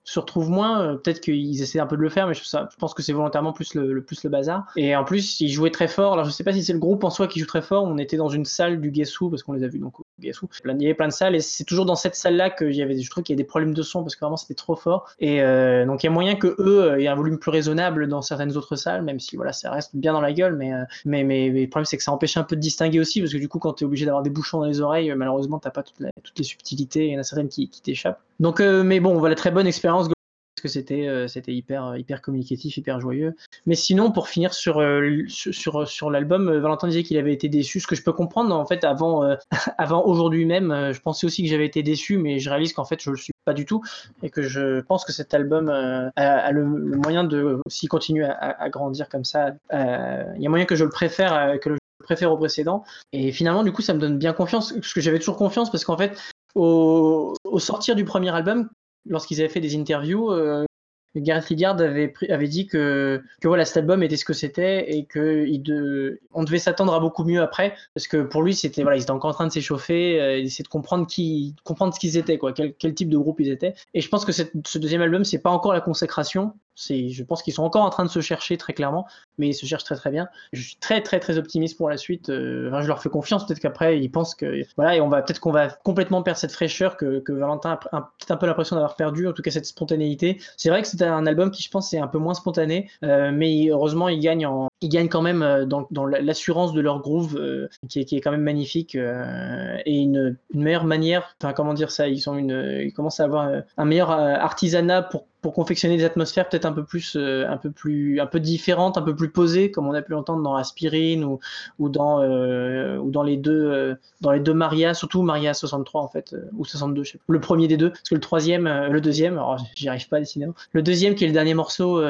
se retrouve moins. Euh, peut-être qu'ils essaient un peu de le faire, mais je, pense que c'est volontairement plus le, plus le bazar. Et en plus, ils jouaient très fort. Alors, je sais pas si c'est le groupe en soi qui joue très fort. On était dans une salle du Guessou, parce qu'on les a vus donc Il y avait plein de salles, et c'est toujours dans cette salle-là que j'avais, je trouve qu'il y a des problèmes de son, parce que vraiment c'était trop fort. Et euh, donc, il y a moyen que eux euh, aient un volume plus raisonnable dans certaines autres salles, même si voilà, ça reste bien dans la gueule. Mais, mais, mais, le problème, c'est que ça empêche un peu de distinguer aussi, parce que du coup, quand tu es obligé d'avoir des bouchons dans les oreilles, malheureusement, t'as pas toutes, les subtilités. Il y en a certaines qui, qui t'échappent. Donc, mais bon, voilà, très bonne expérience que c'était euh, c'était hyper euh, hyper communicatif, hyper joyeux. Mais sinon, pour finir sur euh, sur sur l'album, Valentin disait qu'il avait été déçu, ce que je peux comprendre. En fait, avant avant aujourd'hui même, je pensais aussi que j'avais été déçu, mais je réalise qu'en fait, je le suis pas du tout et que je pense que cet album a, le, moyen de aussi continuer à, grandir comme ça. Il y a moyen que je le préfère que le préfère au précédent. Et finalement, du coup, ça me donne bien confiance, parce que j'avais toujours confiance, parce qu'en fait, au, au, sortir du premier album, lorsqu'ils avaient fait des interviews, euh, Gareth Ligard avait, dit que, voilà, cet album était ce que c'était et que il de, on devait s'attendre à beaucoup mieux après parce que pour lui c'était voilà, ils étaient encore en train de s'échauffer, euh, essayer de comprendre qui, comprendre ce qu'ils étaient quoi, quel, type de groupe ils étaient. Et je pense que ce deuxième album c'est pas encore la consécration, je pense qu'ils sont encore en train de se chercher très clairement, mais ils se cherchent très très bien. Je suis très très très optimiste pour la suite. Euh, enfin, je leur fais confiance. Peut-être qu'après ils pensent que voilà et on va peut-être qu'on va complètement perdre cette fraîcheur que, que Valentin a peut-être un peu l'impression d'avoir perdu, en tout cas cette spontanéité. C'est vrai que c'est un album qui je pense est un peu moins spontané, euh, mais heureusement ils gagnent en ils gagnent quand même euh, dans, dans l'assurance de leur groove qui, est, qui, est, quand même magnifique et une, une, meilleure manière. Enfin comment dire ça Ils sont une ils commencent à avoir un meilleur artisanat pour pour confectionner des atmosphères peut-être un peu plus euh, un peu plus un peu différentes un peu plus posées comme on a pu l'entendre dans Aspirine ou ou dans euh, ou dans les deux euh, dans les deux Maria surtout Maria 63 en fait ou 62 je sais pas. le premier des deux parce que le troisième le deuxième alors j'y arrive pas à dessiner le deuxième qui est le dernier morceau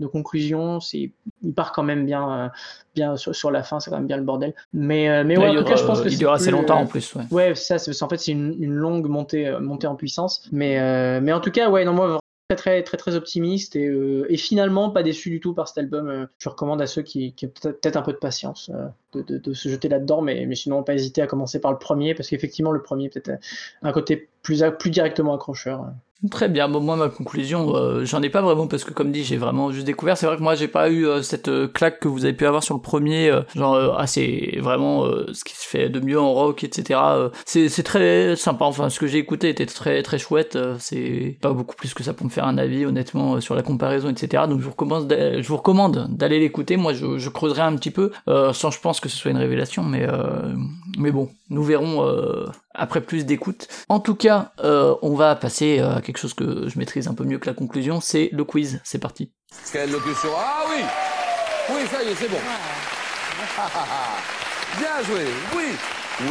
de conclusion. C'est, il part quand même bien, bien sur, la fin, c'est quand même bien le bordel. Mais, mais ouais, en tout cas, je pense que il dure assez longtemps en plus. Ouais, ouais ça, c'est, en fait, c'est une, une, longue montée, montée en puissance. Mais, mais en tout cas, ouais, non, moi, très très très très optimiste et, euh, et, finalement pas déçu du tout par cet album. Euh, je recommande à ceux qui, qui ont peut-être un peu de patience euh, de, de, de, se jeter là-dedans, mais, mais sinon pas hésiter à commencer par le premier parce qu'effectivement le premier peut-être un côté plus plus directement accrocheur. Très bien. Moi, ma conclusion, euh, j'en ai pas vraiment parce que, comme dit, j'ai vraiment juste découvert. C'est vrai que moi, j'ai pas eu euh, cette euh, claque que vous avez pu avoir sur le premier. genre, c'est vraiment ce qui se fait de mieux en rock, etc. c'est très sympa. Enfin, ce que j'ai écouté était très très chouette. c'est pas beaucoup plus que ça pour me faire un avis, honnêtement, sur la comparaison, etc. Donc, je vous recommande, je vous recommande d'aller l'écouter. Moi, je, creuserai un petit peu, sans je pense que ce soit une révélation, mais mais bon, nous verrons après plus d'écoute. En tout cas, on va passer à quelque chose que je maîtrise un peu mieux que la conclusion, c'est le quiz. C'est parti. Quelle locution. Ah oui. Oui, ça y est, c'est bon. Bien joué, oui.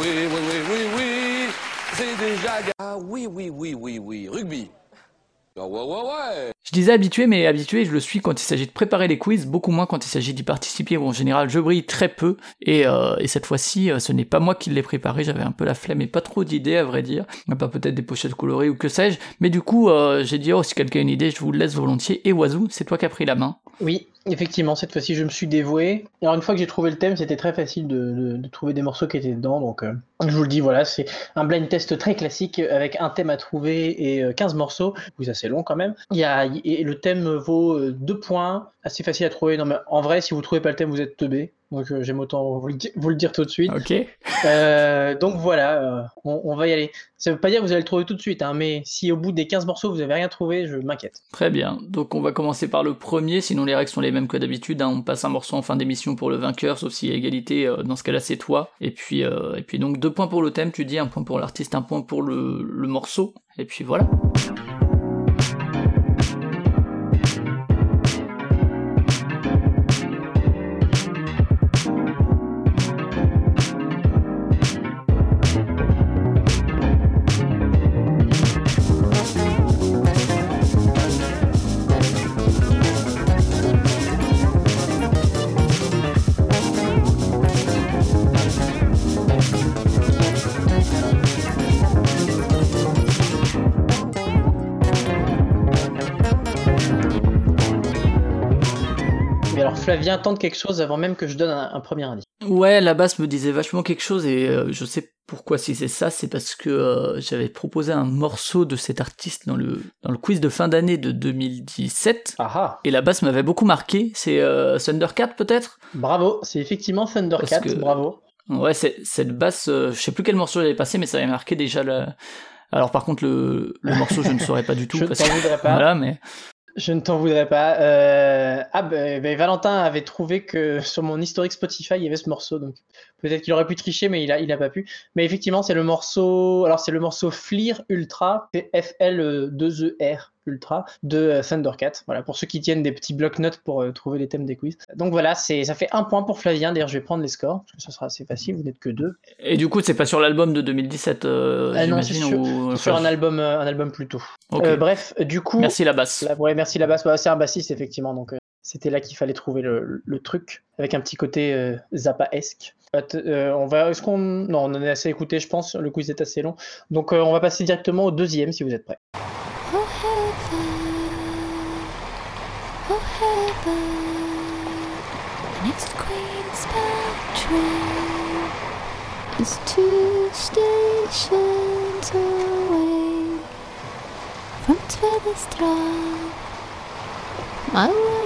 Oui, oui, oui, oui, oui. C'est déjà... Ah oui, oui, oui, oui, oui, rugby je disais habitué, mais habitué, je le suis quand il s'agit de préparer les quiz, beaucoup moins quand il s'agit d'y participer, où en général je brille très peu, et, euh, et cette fois-ci, euh, ce n'est pas moi qui l'ai préparé, j'avais un peu la flemme et pas trop d'idées à vrai dire, pas peut-être des pochettes colorées ou que sais-je, mais du coup euh, j'ai dit, oh si quelqu'un a une idée, je vous le laisse volontiers, et Oiseau, c'est toi qui as pris la main. Oui, effectivement, cette fois-ci je me suis dévoué. Alors une fois que j'ai trouvé le thème, c'était très facile de, trouver des morceaux qui étaient dedans, donc je vous le dis, voilà, c'est un blind test très classique avec un thème à trouver et 15 morceaux, vous assez long quand même. Il y a, et le thème vaut 2 euh, points, assez facile à trouver. Non, mais en vrai, si vous trouvez pas le thème, vous êtes teubé. Donc euh, j'aime autant vous le, dire tout de suite. Ok. Euh, donc voilà, on, va y aller. Ça veut pas dire que vous allez le trouver tout de suite, hein, mais si au bout des 15 morceaux vous avez rien trouvé, je m'inquiète. Très bien. Donc on va commencer par le premier, sinon les règles sont les mêmes que d'habitude. Hein. On passe un morceau en fin d'émission pour le vainqueur, sauf s'il y a égalité. dans ce cas-là, c'est toi. Et puis, et puis donc deux points pour le thème, tu dis un point pour l'artiste, un point pour le, le morceau. Et puis voilà. Tente quelque chose avant même que je donne un, premier indice. Ouais, la basse me disait vachement quelque chose et euh, je sais pourquoi si c'est ça, c'est parce que euh, j'avais proposé un morceau de cet artiste dans le, dans le quiz de fin d'année de 2017. Aha. Et la basse m'avait beaucoup marqué. C'est euh, Thundercat peut-être? Bravo, c'est effectivement Thundercat, bravo. Ouais, cette basse, je sais plus quel morceau j'avais passé, mais ça avait marqué déjà le... Alors par contre le, le morceau je ne saurais pas du tout. je parce pas. Voilà, mais je ne t'en voudrais pas. Euh... Ah, ben Valentin avait trouvé que sur mon historique Spotify, il y avait ce morceau. Donc peut-être qu'il aurait pu tricher, mais il a, il a pas pu. Mais effectivement, c'est le morceau. Alors, c'est le morceau Fleer Ultra, F-L-2-E-R Ultra de euh, Thundercat. Voilà, pour ceux qui tiennent des petits blocs-notes pour euh, trouver les thèmes des quiz. Donc voilà, c'est ça fait un point pour Flavien. D'ailleurs, je vais prendre les scores, parce que ça sera assez facile, vous n'êtes que deux. Et du coup, c'est pas sur l'album de 2017, euh, ah non, c'est sur, un, album, un album plus tôt. bref, du coup. Merci la basse. ouais, merci la basse. c'est un bassiste, effectivement, donc c'était là qu'il fallait trouver le, truc, avec un petit côté Zappa-esque. on va, est-ce qu'on, non, on en a assez écouté, je pense. Le quiz est assez long, donc on va passer directement au deuxième, si vous êtes prêts. I around.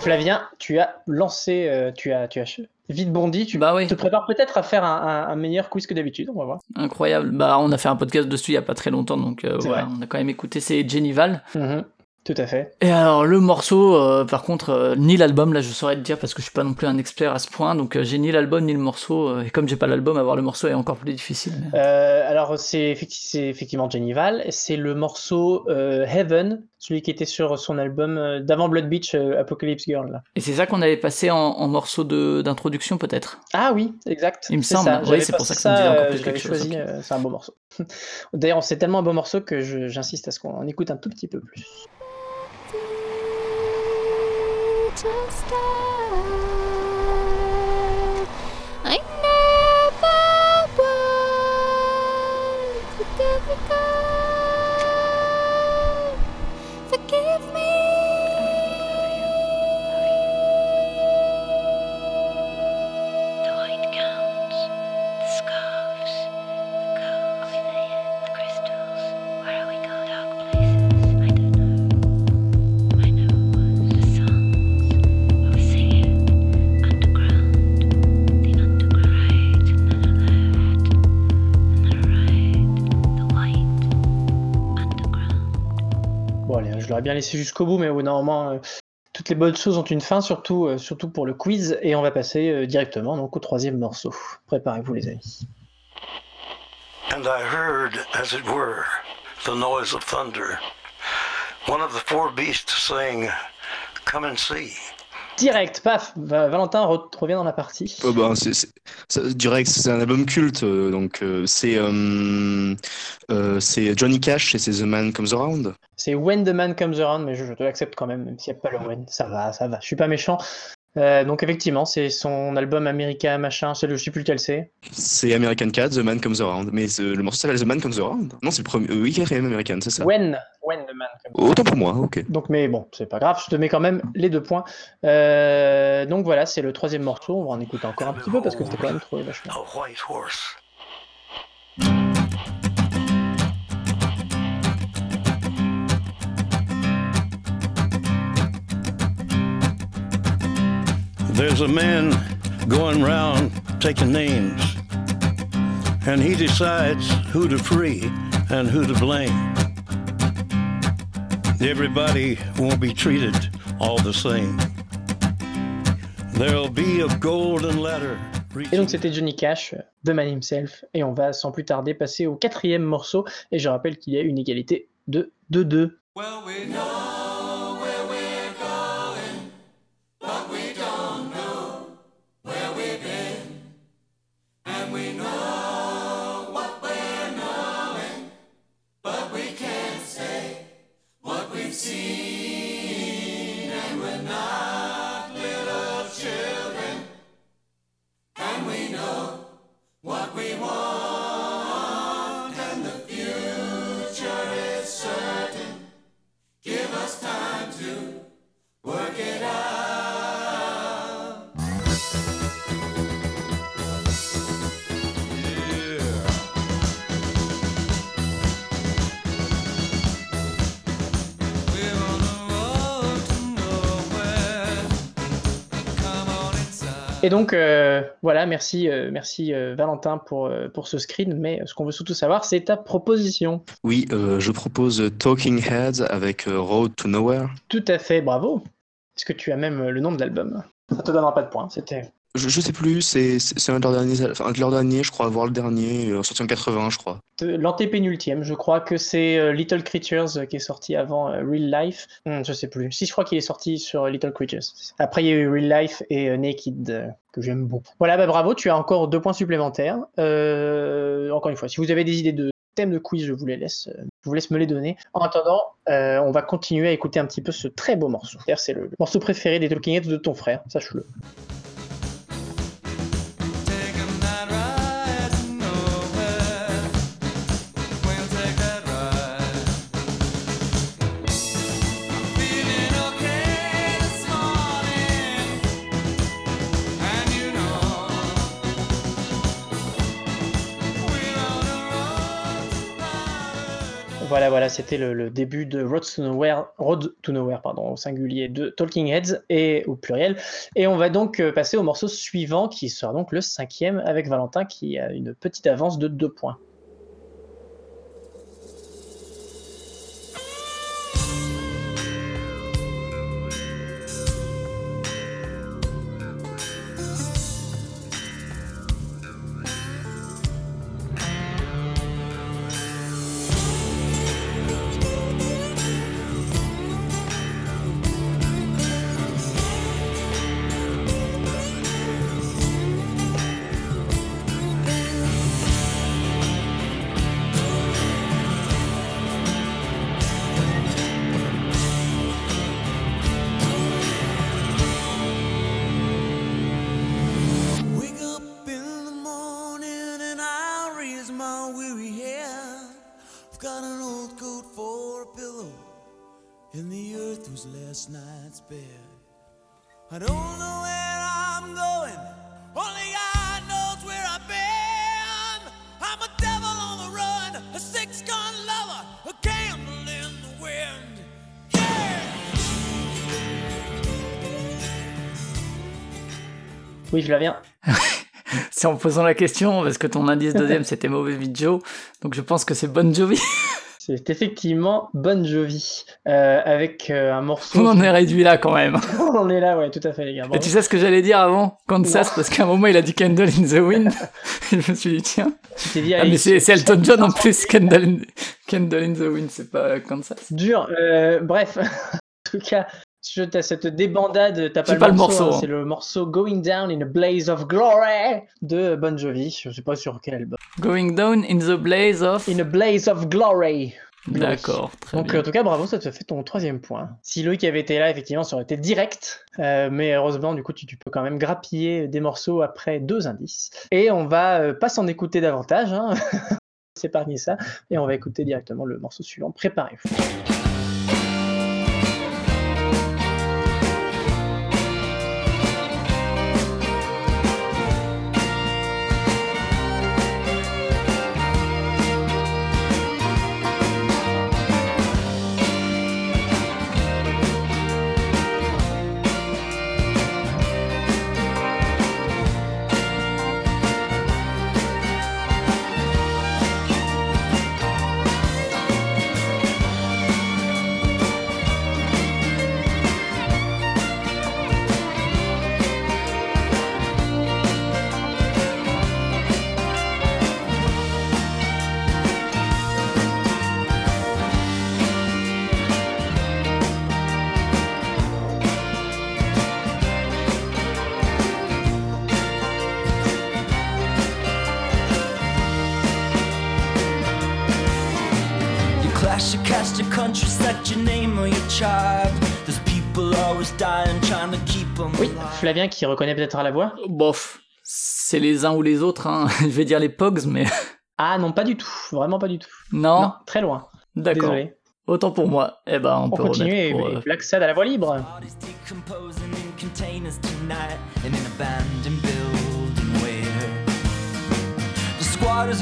Flavien, tu as lancé, euh, tu as, tu as vite bondi. Tu bah te prépares peut-être à faire un, meilleur quiz que d'habitude. On va voir. Incroyable. Bah, on a fait un podcast dessus il y a pas très longtemps, donc euh, on a quand même écouté. C'est Jenny Val. Mhm. Tout à fait. Et alors le morceau, euh, par contre, euh, ni l'album, là je saurais te dire parce que je suis pas non plus un expert à ce point, donc euh, j'ai ni l'album ni le morceau, euh, et comme j'ai pas l'album, avoir le morceau est encore plus difficile. mais- Euh, alors, c'est effecti- c'est effectivement Jenny Val. C'est le morceau euh, Heaven, celui qui était sur son album euh, d'avant Blood Beach, euh, Apocalypse Girl. là. Et c'est ça qu'on avait passé en, en morceau de- d'introduction peut-être? Ah oui, exact. Il me semble, ça. oui, c'est pour ça que ça me disait encore euh, plus quelque chose, choisi, euh, c'est un beau morceau. D'ailleurs, c'est tellement un beau morceau que j'insiste à ce qu'on en écoute un tout petit peu plus. Bien laissé jusqu'au bout, mais au moment, euh, toutes les bonnes choses ont une fin, surtout, euh, surtout pour le quiz. Et on va passer euh, directement donc, au troisième morceau. Préparez-vous, les amis. And I heard, as it were, the noise of thunder. One of the four beasts saying, Come and see. Direct, paf Va- Valentin re- revient dans la partie. Oh, bah, c'est, c'est- un album culte, euh, donc euh, c'est euh, euh, c'est Johnny Cash et c'est The Man Comes Around. C'est When the Man Comes Around, mais je, je te l'accepte quand même, même s'il n'y a pas le When. Ça va, ça va. Je suis pas méchant. Euh, donc effectivement, c'est son album America machin, c'est le, je sais plus lequel c'est. C'est American Cat, The Man Comes Around. Mais ce- le morceau s'appelle The Man Comes Around. Non, c'est le premier. euh, oui, quatrième American, c'est ça. When, When the Man Comes Around. Autant pour moi, ok. Donc mais bon, c'est pas grave, je te mets quand même les deux points. Euh, donc voilà, c'est le troisième morceau, on va en écouter encore un petit peu parce que c'était quand même trop vachement. There's a man going round taking names, and he decides who to free and who to blame. Everybody won't be treated all the same. There'll be a golden ladder. Et donc c'était Johnny Cash, The Man Himself, et on va sans plus tarder passer au quatrième morceau, et je rappelle qu'il y a une égalité de 2-2. Well, we Et donc euh, voilà, merci, euh, merci euh, Valentin pour, pour ce screen, mais ce qu'on veut surtout savoir, c'est ta proposition. Oui, euh, je propose Talking Heads avec euh, Road to Nowhere. Tout à fait, bravo. Est-ce que tu as même le nom de l'album? Ça te donnera pas de points, c'était... Je, je sais plus, c'est un de leurs derniers, je crois, voire le dernier, euh, sorti en 80, je crois. de- L'antépénultième, je crois que c'est euh, Little Creatures euh, qui est sorti avant euh, Real Life. Hmm, je sais plus. Si, je crois qu'il est sorti sur euh, Little Creatures. Après, il y a eu Real Life et euh, Naked, euh, que j'aime beaucoup. Voilà, bah bravo, tu as encore deux points supplémentaires. Euh, encore une fois, si vous avez des idées de thèmes de quiz, je vous les laisse, euh, vous laisse me les donner. En attendant, euh, on va continuer à écouter un petit peu ce très beau morceau. C'est le morceau préféré des Talking Heads de ton frère, sache-le. Voilà, c'était le, le début de Road to Nowhere, Road to Nowhere, pardon, au singulier de Talking Heads et au pluriel. Et on va donc euh, passer au morceau suivant, qui sera donc le cinquième avec Valentin, qui a une petite avance de deux points. Oui, Flavien. C'est en posant la question, parce que ton indice deuxième c'était Mauvais Joe, donc je pense que c'est Bon Jovi. C'est effectivement Bon Jovi, euh, avec euh, un morceau. On en est réduit là quand même. On en est là, ouais, tout à fait, les gars. Et bravo. tu sais ce que j'allais dire avant Kansas, parce qu'à un moment il a dit Candle in the Wind. Et je me suis dit, tiens. Dit, Ah, mais c'est Elton John en plus, Candle in, Candle in the Wind, c'est pas Kansas. dur. Euh, bref, en tout cas, je t'as cette débandade, t'as pas, pas le morceau, hein, hein. C'est le morceau Going Down in a Blaze of Glory de Bon Jovi. Je sais pas sur quel album. Going down in the blaze of. In a Blaze of Glory. D'accord, Donc, bien. en tout cas, bravo, ça te fait ton troisième point. Si Loïc avait été là, effectivement, ça aurait été direct. Euh, mais heureusement, du coup, tu, tu peux quand même grappiller des morceaux après deux indices. Et on va euh, pas s'en écouter davantage. Hein. S'épargner ça. Et on va écouter directement le morceau suivant. Préparez-vous. Flavien qui reconnaît peut-être la voix. Bof, c'est les uns ou les autres, hein. je vais dire les Pogs, mais Ah non, pas du tout. Vraiment pas du tout. non, Non, très loin. d'accord. Désolé. Autant pour moi. Eh ben, on, On peut continue et, remettre pour, et euh, Black Sad à la voix libre.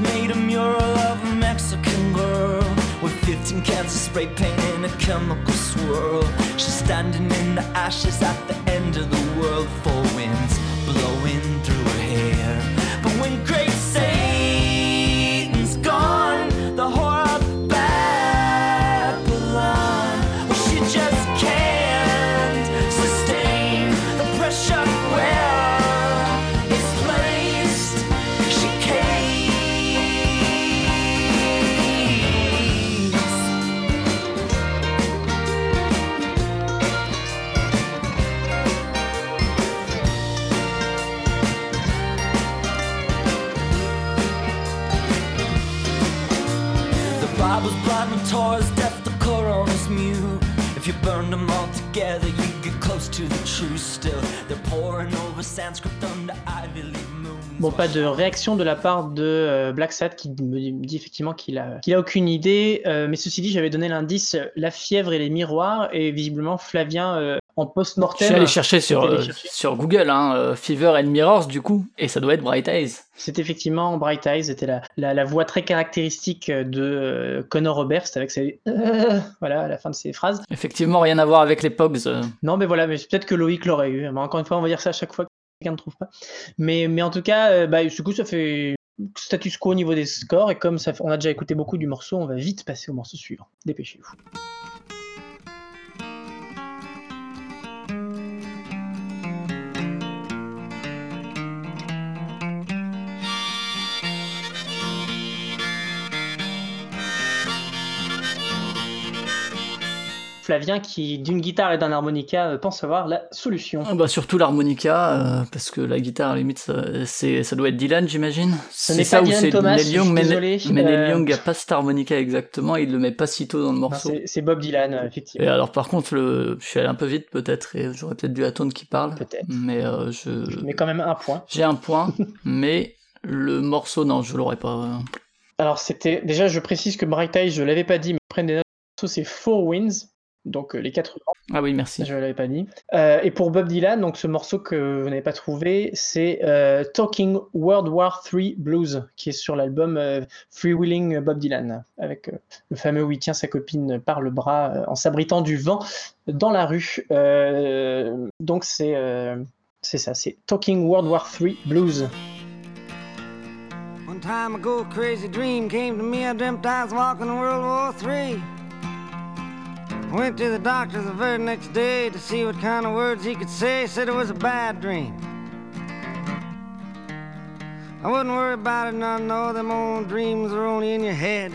Made a mural of a Mexican girl with 15 cans of spray paint in a chemical swirl. She's standing in the ashes at the end of the world, four winds blowing Bon, pas de réaction de la part de euh, Black Sad qui me dit effectivement qu'il a, aucune idée. euh, mais ceci dit, j'avais donné l'indice La fièvre et les miroirs. Et visiblement, Flavien, euh, en Je post-mortem. suis allé chercher sur, T'es allé euh, chercher. sur Google, hein, euh, Fever and Mirrors, du coup, et ça doit être Bright Eyes. C'est effectivement Bright Eyes, c'était la, la, la voix très caractéristique de euh, Connor Roberts avec ses euh, voilà à la fin de ses phrases. Effectivement, rien à voir avec les Pogs. euh. Non, mais voilà, mais peut-être que Loïc l'aurait eu. Mais encore une fois, on va dire ça à chaque fois que quelqu'un ne trouve pas. Mais, mais en tout cas, euh, bah, du coup, ça fait status quo au niveau des scores. Et comme ça, on a déjà écouté beaucoup du morceau, on va vite passer au morceau suivant. Dépêchez-vous. Flavien qui, d'une guitare et d'un harmonica, euh, pense avoir la solution. Ah bah surtout l'harmonica, euh, parce que la guitare, à la limite, ça, c'est, ça doit être Dylan, j'imagine. Ce C'est n'est ça pas Dylan c'est Thomas, Neil je Young, mais, désolé. mais Neil Euh, Young a pas cette harmonica exactement, il le met pas si tôt dans le morceau. c'est Bob Dylan, euh, effectivement. Et alors par contre, le... je suis allé un peu vite peut-être, et j'aurais peut-être dû attendre qu'il parle. Peut-être. Mais euh, je... Mais quand même un point. j'ai un point, mais le morceau, non, je l'aurais pas. euh. Alors, c'était. Déjà, je précise que Bright Eyes, je l'avais pas dit, mais prennent des notes. C'est Four Winds, donc euh, les quatre vents. Ah oui, merci. Je l'avais pas dit. Euh, et pour Bob Dylan, donc ce morceau que vous n'avez pas trouvé, c'est euh, Talking World War III Blues, qui est sur l'album euh, Freewheeling Bob Dylan, avec euh, le fameux où il tient sa copine par le bras euh, en s'abritant du vent dans la rue. Euh, donc c'est euh, c'est ça, c'est Talking World War III Blues. One time ago, a crazy dream came to me. I dreamt I was walking World War III. Went to the doctor the very next day to see what kind of words he could say. Said it was a bad dream. I wouldn't worry about it, none. No, them old dreams are only in your head.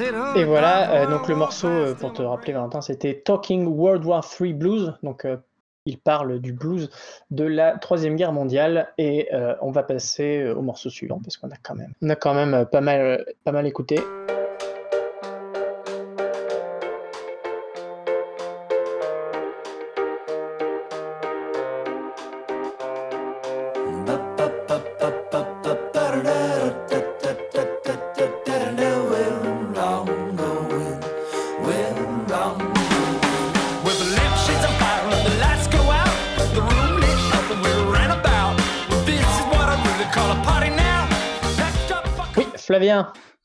"Oh, Et voilà, euh, donc le oh, morceau, euh, pour te rappeler Valentin, c'était Talking World War III Blues. Donc euh, il parle du blues de la Troisième Guerre mondiale. Et euh, on va passer euh, au morceau suivant parce qu'on a quand même, euh, pas mal écouté.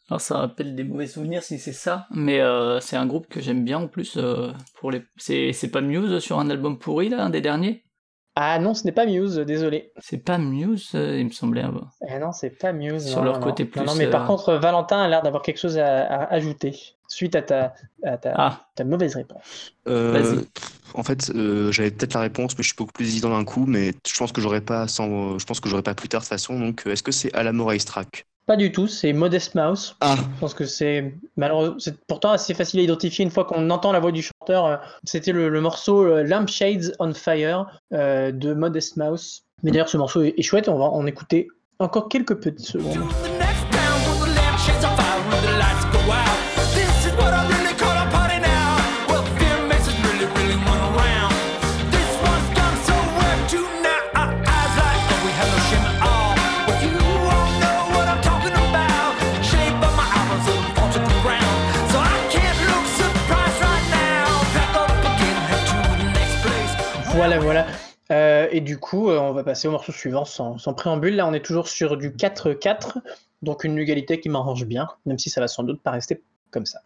Alors ça rappelle des mauvais souvenirs si c'est ça, mais euh, c'est un groupe que j'aime bien en plus. euh, pour les, c'est c'est pas Muse sur un album pourri là, un des derniers? Ah non, ce n'est pas Muse, désolé. C'est pas Muse, euh, il me semblait. Eh non, c'est pas Muse. Sur non, leur non, côté non. plus, Non, non, mais par contre, Valentin a l'air d'avoir quelque chose à, à ajouter suite à ta, à ta, Ah, ta mauvaise réponse. Euh, Vas-y. en fait, euh, j'avais peut-être la réponse, mais je suis beaucoup plus hésitant d'un coup. Mais je pense que j'aurais pas sans, je pense que j'aurais pas plus tard de toute façon. Donc, est-ce que c'est Alamo Racetrack Pas du tout, c'est Modest Mouse. Ah, Je pense que c'est malheureusement, c'est pourtant assez facile à identifier une fois qu'on entend la voix du chanteur. euh, C'était le, le morceau euh, Lampshades on Fire euh, de Modest Mouse. Mais d'ailleurs, ce morceau est, est chouette. On va en écouter encore quelques petites secondes. Du coup, euh, on va passer au morceau suivant sans, préambule. Là, on est toujours sur du 4-4, donc une égalité qui m'arrange bien, même si ça va sans doute pas rester comme ça.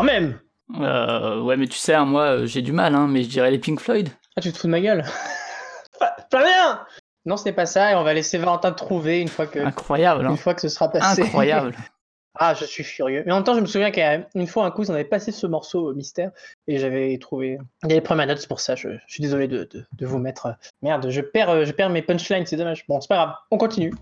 Quand même euh, ouais, mais tu sais, hein, moi euh, j'ai du mal, hein, mais je dirais les Pink Floyd. Ah, tu te fous de ma gueule Fa- Flavien Non, ce n'est pas ça, et on va laisser Valentin trouver une fois que, Incroyable, hein. une fois que ce sera passé. incroyable. Ah, je suis furieux. Mais en même temps, je me souviens qu'une fois, un coup, on avait passé ce morceau euh, mystère et j'avais trouvé. J'avais pris ma note, c'est pour ça. Je, je suis désolé de, de- de vous mettre. euh, Merde, je perds, je perds mes punchlines, c'est dommage. Bon, c'est pas grave, on continue.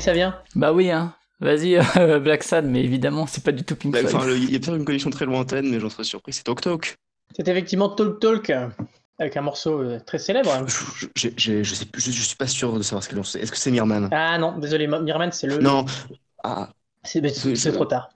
Ça vient Bah oui, hein. Vas-y, euh, Black Sad, mais évidemment, c'est pas du tout Pink bah, Floyd. enfin, il y a peut-être une connexion très lointaine, mais j'en serais surpris. C'est Tok Tok. C'est effectivement Talk Talk avec un morceau euh, très célèbre. Je, je, je, je sais plus, je, je suis pas sûr de savoir ce qu'elle c'est. Est-ce que c'est Mirman Ah non, désolé, Mirman, c'est le. Non. Ah, C'est trop tard.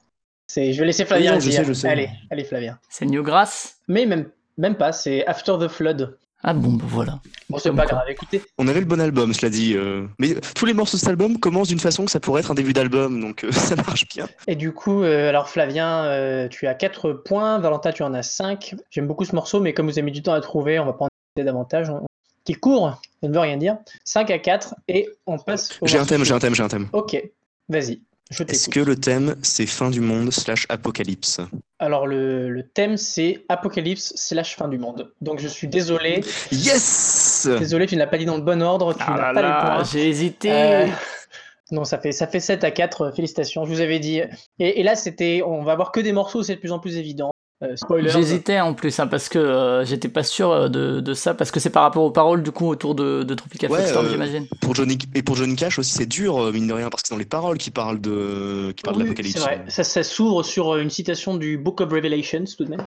C'est- Je vais laisser Flavien Oui, non, le je dire. sais, je sais. Allez, allez, Flavien. C'est Newgrass Mais même, même pas, c'est After the Flood. Ah bon, bah voilà. Bon, c'est pas grave. Écoutez, On avait le bon album, cela dit. euh, Mais tous les morceaux de cet album commencent d'une façon que ça pourrait être un début d'album, donc euh, ça marche bien. Et du coup, euh, alors Flavien, euh, tu as 4 points, Valentin, tu en as 5. J'aime beaucoup ce morceau, mais comme vous avez mis du temps à trouver, on va pas en discuter davantage. On- Qui court, ça ne veut rien dire. 5 à 4, et on passe au J'ai un thème, j'ai un thème, j'ai un thème. Ok, vas-y, Est-ce que le thème, c'est fin du monde slash apocalypse Alors le, le thème, c'est Apocalypse slash fin du monde. Donc je suis désolé, Yes désolé, tu ne l'as pas dit dans le bon ordre, tu Ah n'as là pas les là, points. j'ai hésité. Euh, Non, ça fait, ça fait 7 à 4, félicitations, je vous avais dit. Et, et là, c'était, on va voir que des morceaux, c'est de plus en plus évident. Euh, spoiler. J'hésitais en plus, hein, parce que euh, j'étais pas sûr euh, de, de ça, parce que c'est par rapport aux paroles du coup autour de, de Tropical Ouais, Storm, euh, j'imagine. pour Johnny Et pour Johnny Cash aussi, c'est dur, mine de rien, parce que c'est dans les paroles qui parlent de, qui parlent Oui, d'apocalypse. C'est vrai, ça, ça s'ouvre sur une citation du Book of Revelations tout de même.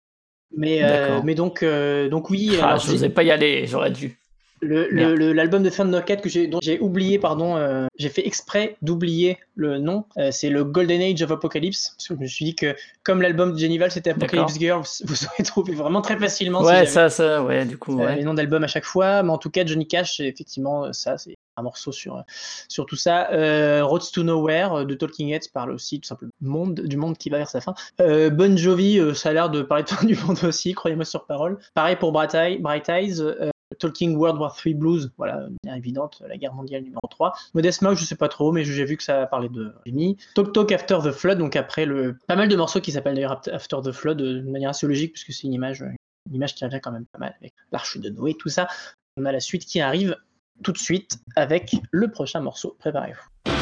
Mais, euh, donc, euh, donc oui, Ah, alors, je n'osais pas y aller, j'aurais dû. Le- le- l'album de Fan Knockout que j'ai, dont j'ai oublié, pardon, euh, j'ai fait exprès d'oublier le nom. Euh, c'est le Golden Age of Apocalypse. Parce que je me suis dit que comme l'album de Jennival c'était Apocalypse Girl, vous, vous aurez trouvé vraiment très facilement. Ouais, ça, ça, ouais, du coup, euh, ouais. les noms d'albums à chaque fois, mais en tout cas Johnny Cash, c'est effectivement ça, c'est un morceau sur, sur tout ça. Euh, Roads to Nowhere de Talking Heads parle aussi tout simplement monde, du monde qui va vers sa fin. Euh, bon Jovi, euh, ça a l'air de parler de fin du monde aussi, croyez-moi sur parole. Pareil pour Bright Eyes. Talking World War III Blues, voilà, bien évidente, la guerre mondiale numéro 3. Modest Mouse, je sais pas trop, mais j'ai vu que ça parlait de Jimmy. Talk Talk After the Flood, donc après le. Pas mal de morceaux qui s'appellent d'ailleurs After the Flood euh, de manière assez logique, puisque c'est une image, euh, une image qui revient quand même pas mal avec l'arche de Noé, tout ça. On a la suite qui arrive tout de suite avec le prochain morceau. Préparez-vous.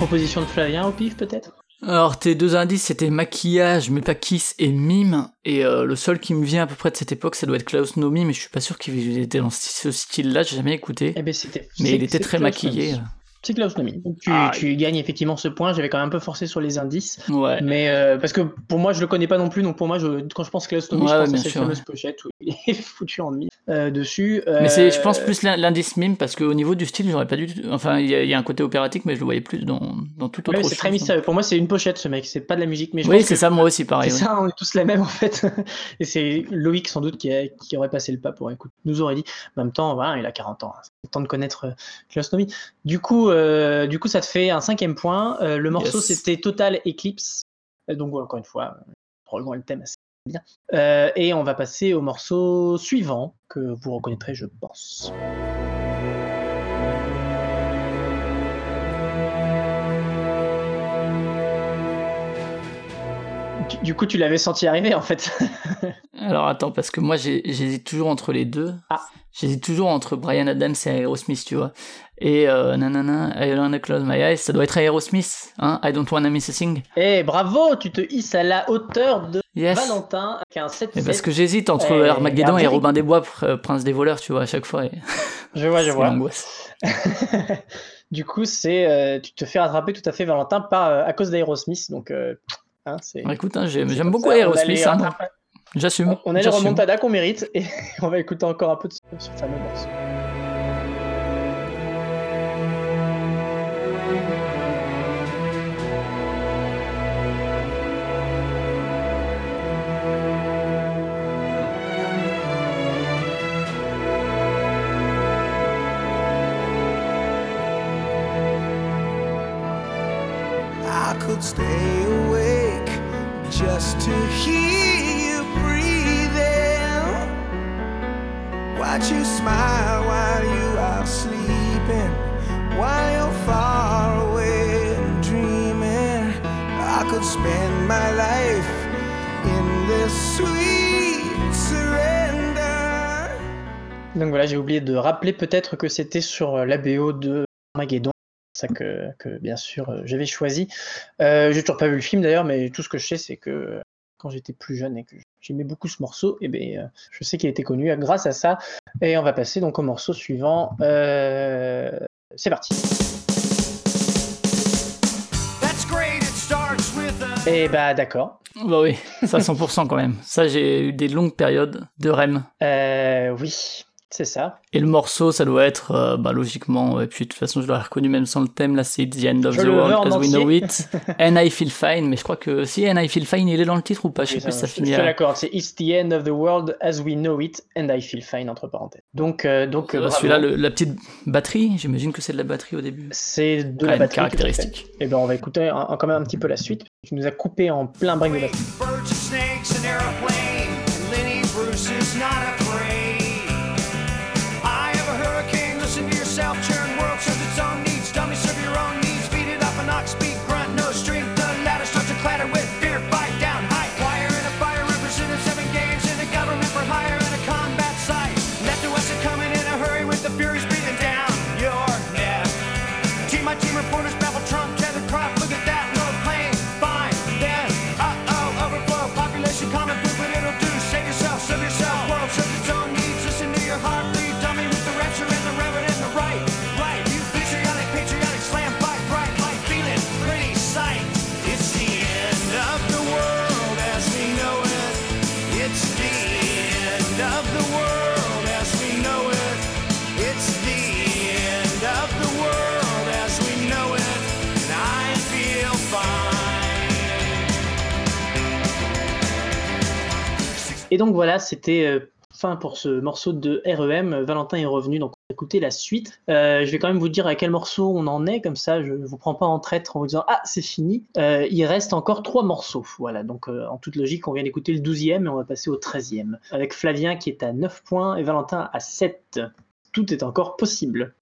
Proposition de Flavien au pif peut-être? Alors, tes deux indices, c'était maquillage, mais pas kiss et mime. Et euh, le seul qui me vient à peu près de cette époque, ça doit être Klaus Nomi, mais je suis pas sûr qu'il était dans ce style-là, j'ai jamais écouté. Eh ben. Mais c'est- il était très Klaus maquillé. Nomi. C'est Klaus Nomi. Donc tu, Ah, tu gagnes effectivement ce point. J'avais quand même un peu forcé sur les indices. Ouais. Mais euh, parce que pour moi, je le connais pas non plus. Donc pour moi, je, quand je pense Klaus Nomi, Ouais, je pense à cette fameuse pochette où il est foutu en mime euh, dessus. Mais c'est, je Euh, pense, plus l'in- l'indice mime, parce qu'au niveau du style, j'aurais pas dû. Enfin, il y, a- il y a un côté opératique, mais je le voyais plus dans, dans toute autre ouais, c'est très hein. mystérieux. Pour moi, c'est une pochette, ce mec. C'est pas de la musique. Mais je Oui, c'est ça, moi aussi, pareil. C'est ouais. ça, on est tous la même en fait. Et c'est Loïc sans doute qui, a- qui aurait passé le pas pour écouter. Nous aurait dit. En même temps, voilà, il a 40 ans. hein. C'est le temps de connaître euh, Klaus Nomi. Du coup, euh, du coup, ça te fait un cinquième point. Euh, le morceau, Yes. c'était Total Eclipse. Euh, Donc, encore une fois, euh, probablement le thème assez Euh, et on va passer au morceau suivant que vous reconnaîtrez, je pense. Du- coup, tu l'avais senti arriver en fait. Alors attends, parce que moi j'hésite toujours entre les deux. Ah. J'hésite toujours entre Brian Adams et Aerosmith, tu vois. Et euh, nanana, I wanna close my eyes, ça doit être Aerosmith, hein, I don't wanna miss a thing. Eh, bravo, tu te hisses à la hauteur de Yes. Valentin avec un 7 Mais parce que j'hésite entre Eh, Armageddon et. Robin des Bois, pr- Prince des voleurs, tu vois, à chaque fois. et Je vois, je vois. l'angoisse. du coup, c'est euh, tu te fais rattraper tout à fait Valentin par euh, à cause d'Aerosmith, donc euh, hein. Alors, écoute, hein, j'aime beaucoup Aerosmith, hein, j'assume. On a les remontadas qu'on mérite et on va écouter encore un peu de ce, ce fameux morceau. Donc voilà, j'ai oublié de rappeler peut-être que c'était sur euh, la BO de Armageddon. C'est ça que, que, bien sûr euh, j'avais choisi. Euh, j'ai toujours pas vu le film d'ailleurs, mais tout ce que je sais c'est que quand j'étais plus jeune et que j'aimais beaucoup ce morceau, et ben, euh, je sais qu'il été connu grâce à ça. Et on va passer donc au morceau suivant. Euh, C'est parti. Et bah d'accord. Bah oui, ça 100% quand même. Ça, j'ai eu des longues périodes de REM. Euh, oui, c'est ça. Et le morceau, ça doit être, euh, bah, logiquement, et puis de toute façon, je l'aurais reconnu même sans le thème, là, c'est The End of Je the World as we know it. And I Feel Fine, mais je crois que si And I Feel Fine, il est dans le titre ou pas, je sais Oui, plus si ça je- finit Je à... l'accorde, c'est It's the end of the world as we know it and I feel fine entre parenthèses. Donc, euh, donc euh, Euh. Celui-là, la petite batterie, j'imagine que c'est de la batterie au début. c'est de Quand la batterie. caractéristique. Et ben on va écouter un- un- quand même un petit peu la suite. Tu nous as coupé en plein break de batterie. Et donc voilà, c'était euh, fin pour ce morceau de REM. Valentin est revenu, donc on va écouter la suite. Euh, je vais quand même vous dire à quel morceau on en est, comme ça je ne vous prends pas en traître en vous disant Ah, c'est fini. Euh, il reste encore trois morceaux. Voilà, donc en toute logique, on vient d'écouter le 12e et on va passer au 13e. Avec Flavien qui est à 9 points et Valentin à 7. Tout est encore possible.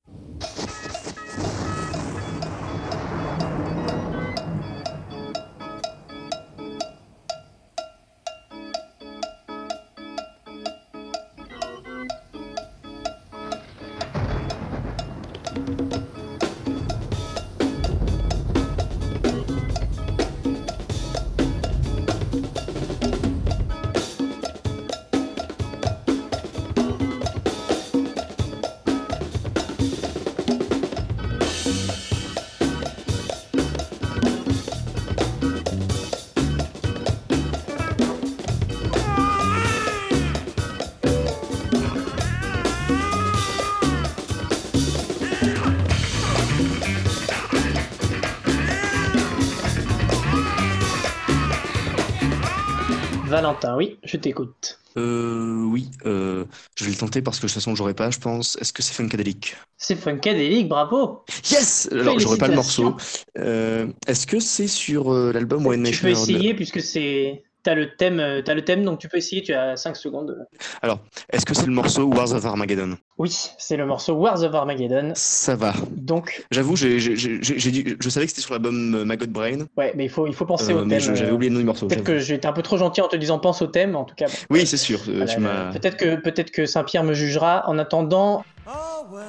Oui, je t'écoute. Euh, oui, euh, je vais le tenter parce que de toute façon, j'aurais pas, je pense. Est-ce que c'est Funkadelic? C'est Funkadelic, bravo Yes! Alors, j'aurais pas le morceau. Euh, est-ce que c'est sur euh, l'album Tu Nation peux Heard- essayer puisque c'est. T'as le thème, euh, t'as le thème, donc tu peux essayer. Tu as 5 secondes. Alors, est-ce que c'est le morceau Wars of Armageddon? Oui, c'est le morceau Wars of Armageddon. Ça va. Donc, J'avoue, j'ai, j'ai, j'ai, j'ai dit- je savais que c'était sur l'album euh, Maggot Brain, ouais, mais il faut, il faut penser euh, au mais thème. j'avais oublié le nom du morceau. Peut-être que été un peu trop gentil en te disant pense au thème, en tout cas. bon, Oui, c'est sûr. voilà, tu m'as... Peut-être que, peut-être que Saint-Pierre me jugera. En attendant, Oh, well,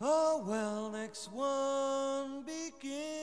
Oh, well, next one begins.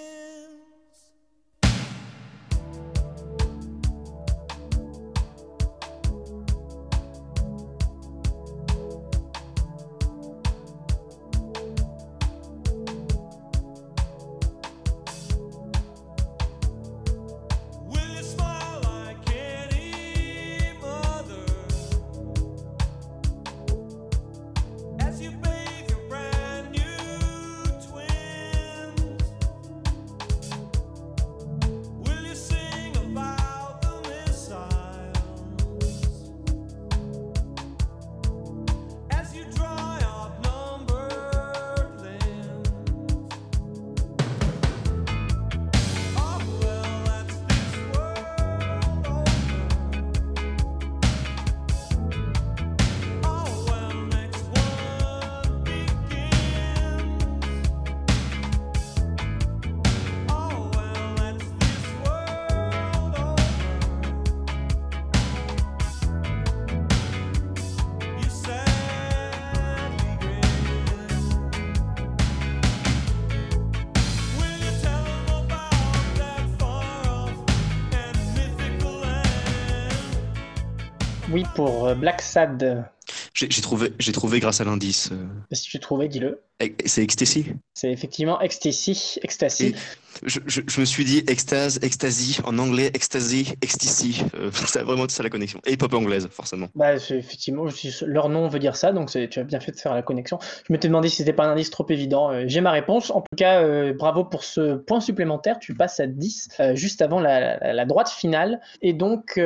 Black Sad. J'ai trouvé, j'ai trouvé grâce à l'indice. euh, Si tu trouvais, dis-le. e- C'est Ecstasy. C'est effectivement Ecstasy. Ecstasy. Je, je- je me suis dit extase, ecstasy, en anglais, ecstasy, ecstasy. Euh, c'est vraiment ça la connexion. Et pop anglaise, forcément. Bah, effectivement, je leur nom veut dire ça, donc tu as bien fait de faire la connexion. Je m'étais demandé si c'était pas un indice trop évident. Euh, J'ai ma réponse. En tout cas, euh, bravo pour ce point supplémentaire. Tu passes à 10 euh, juste avant la, la- la droite finale. Et donc,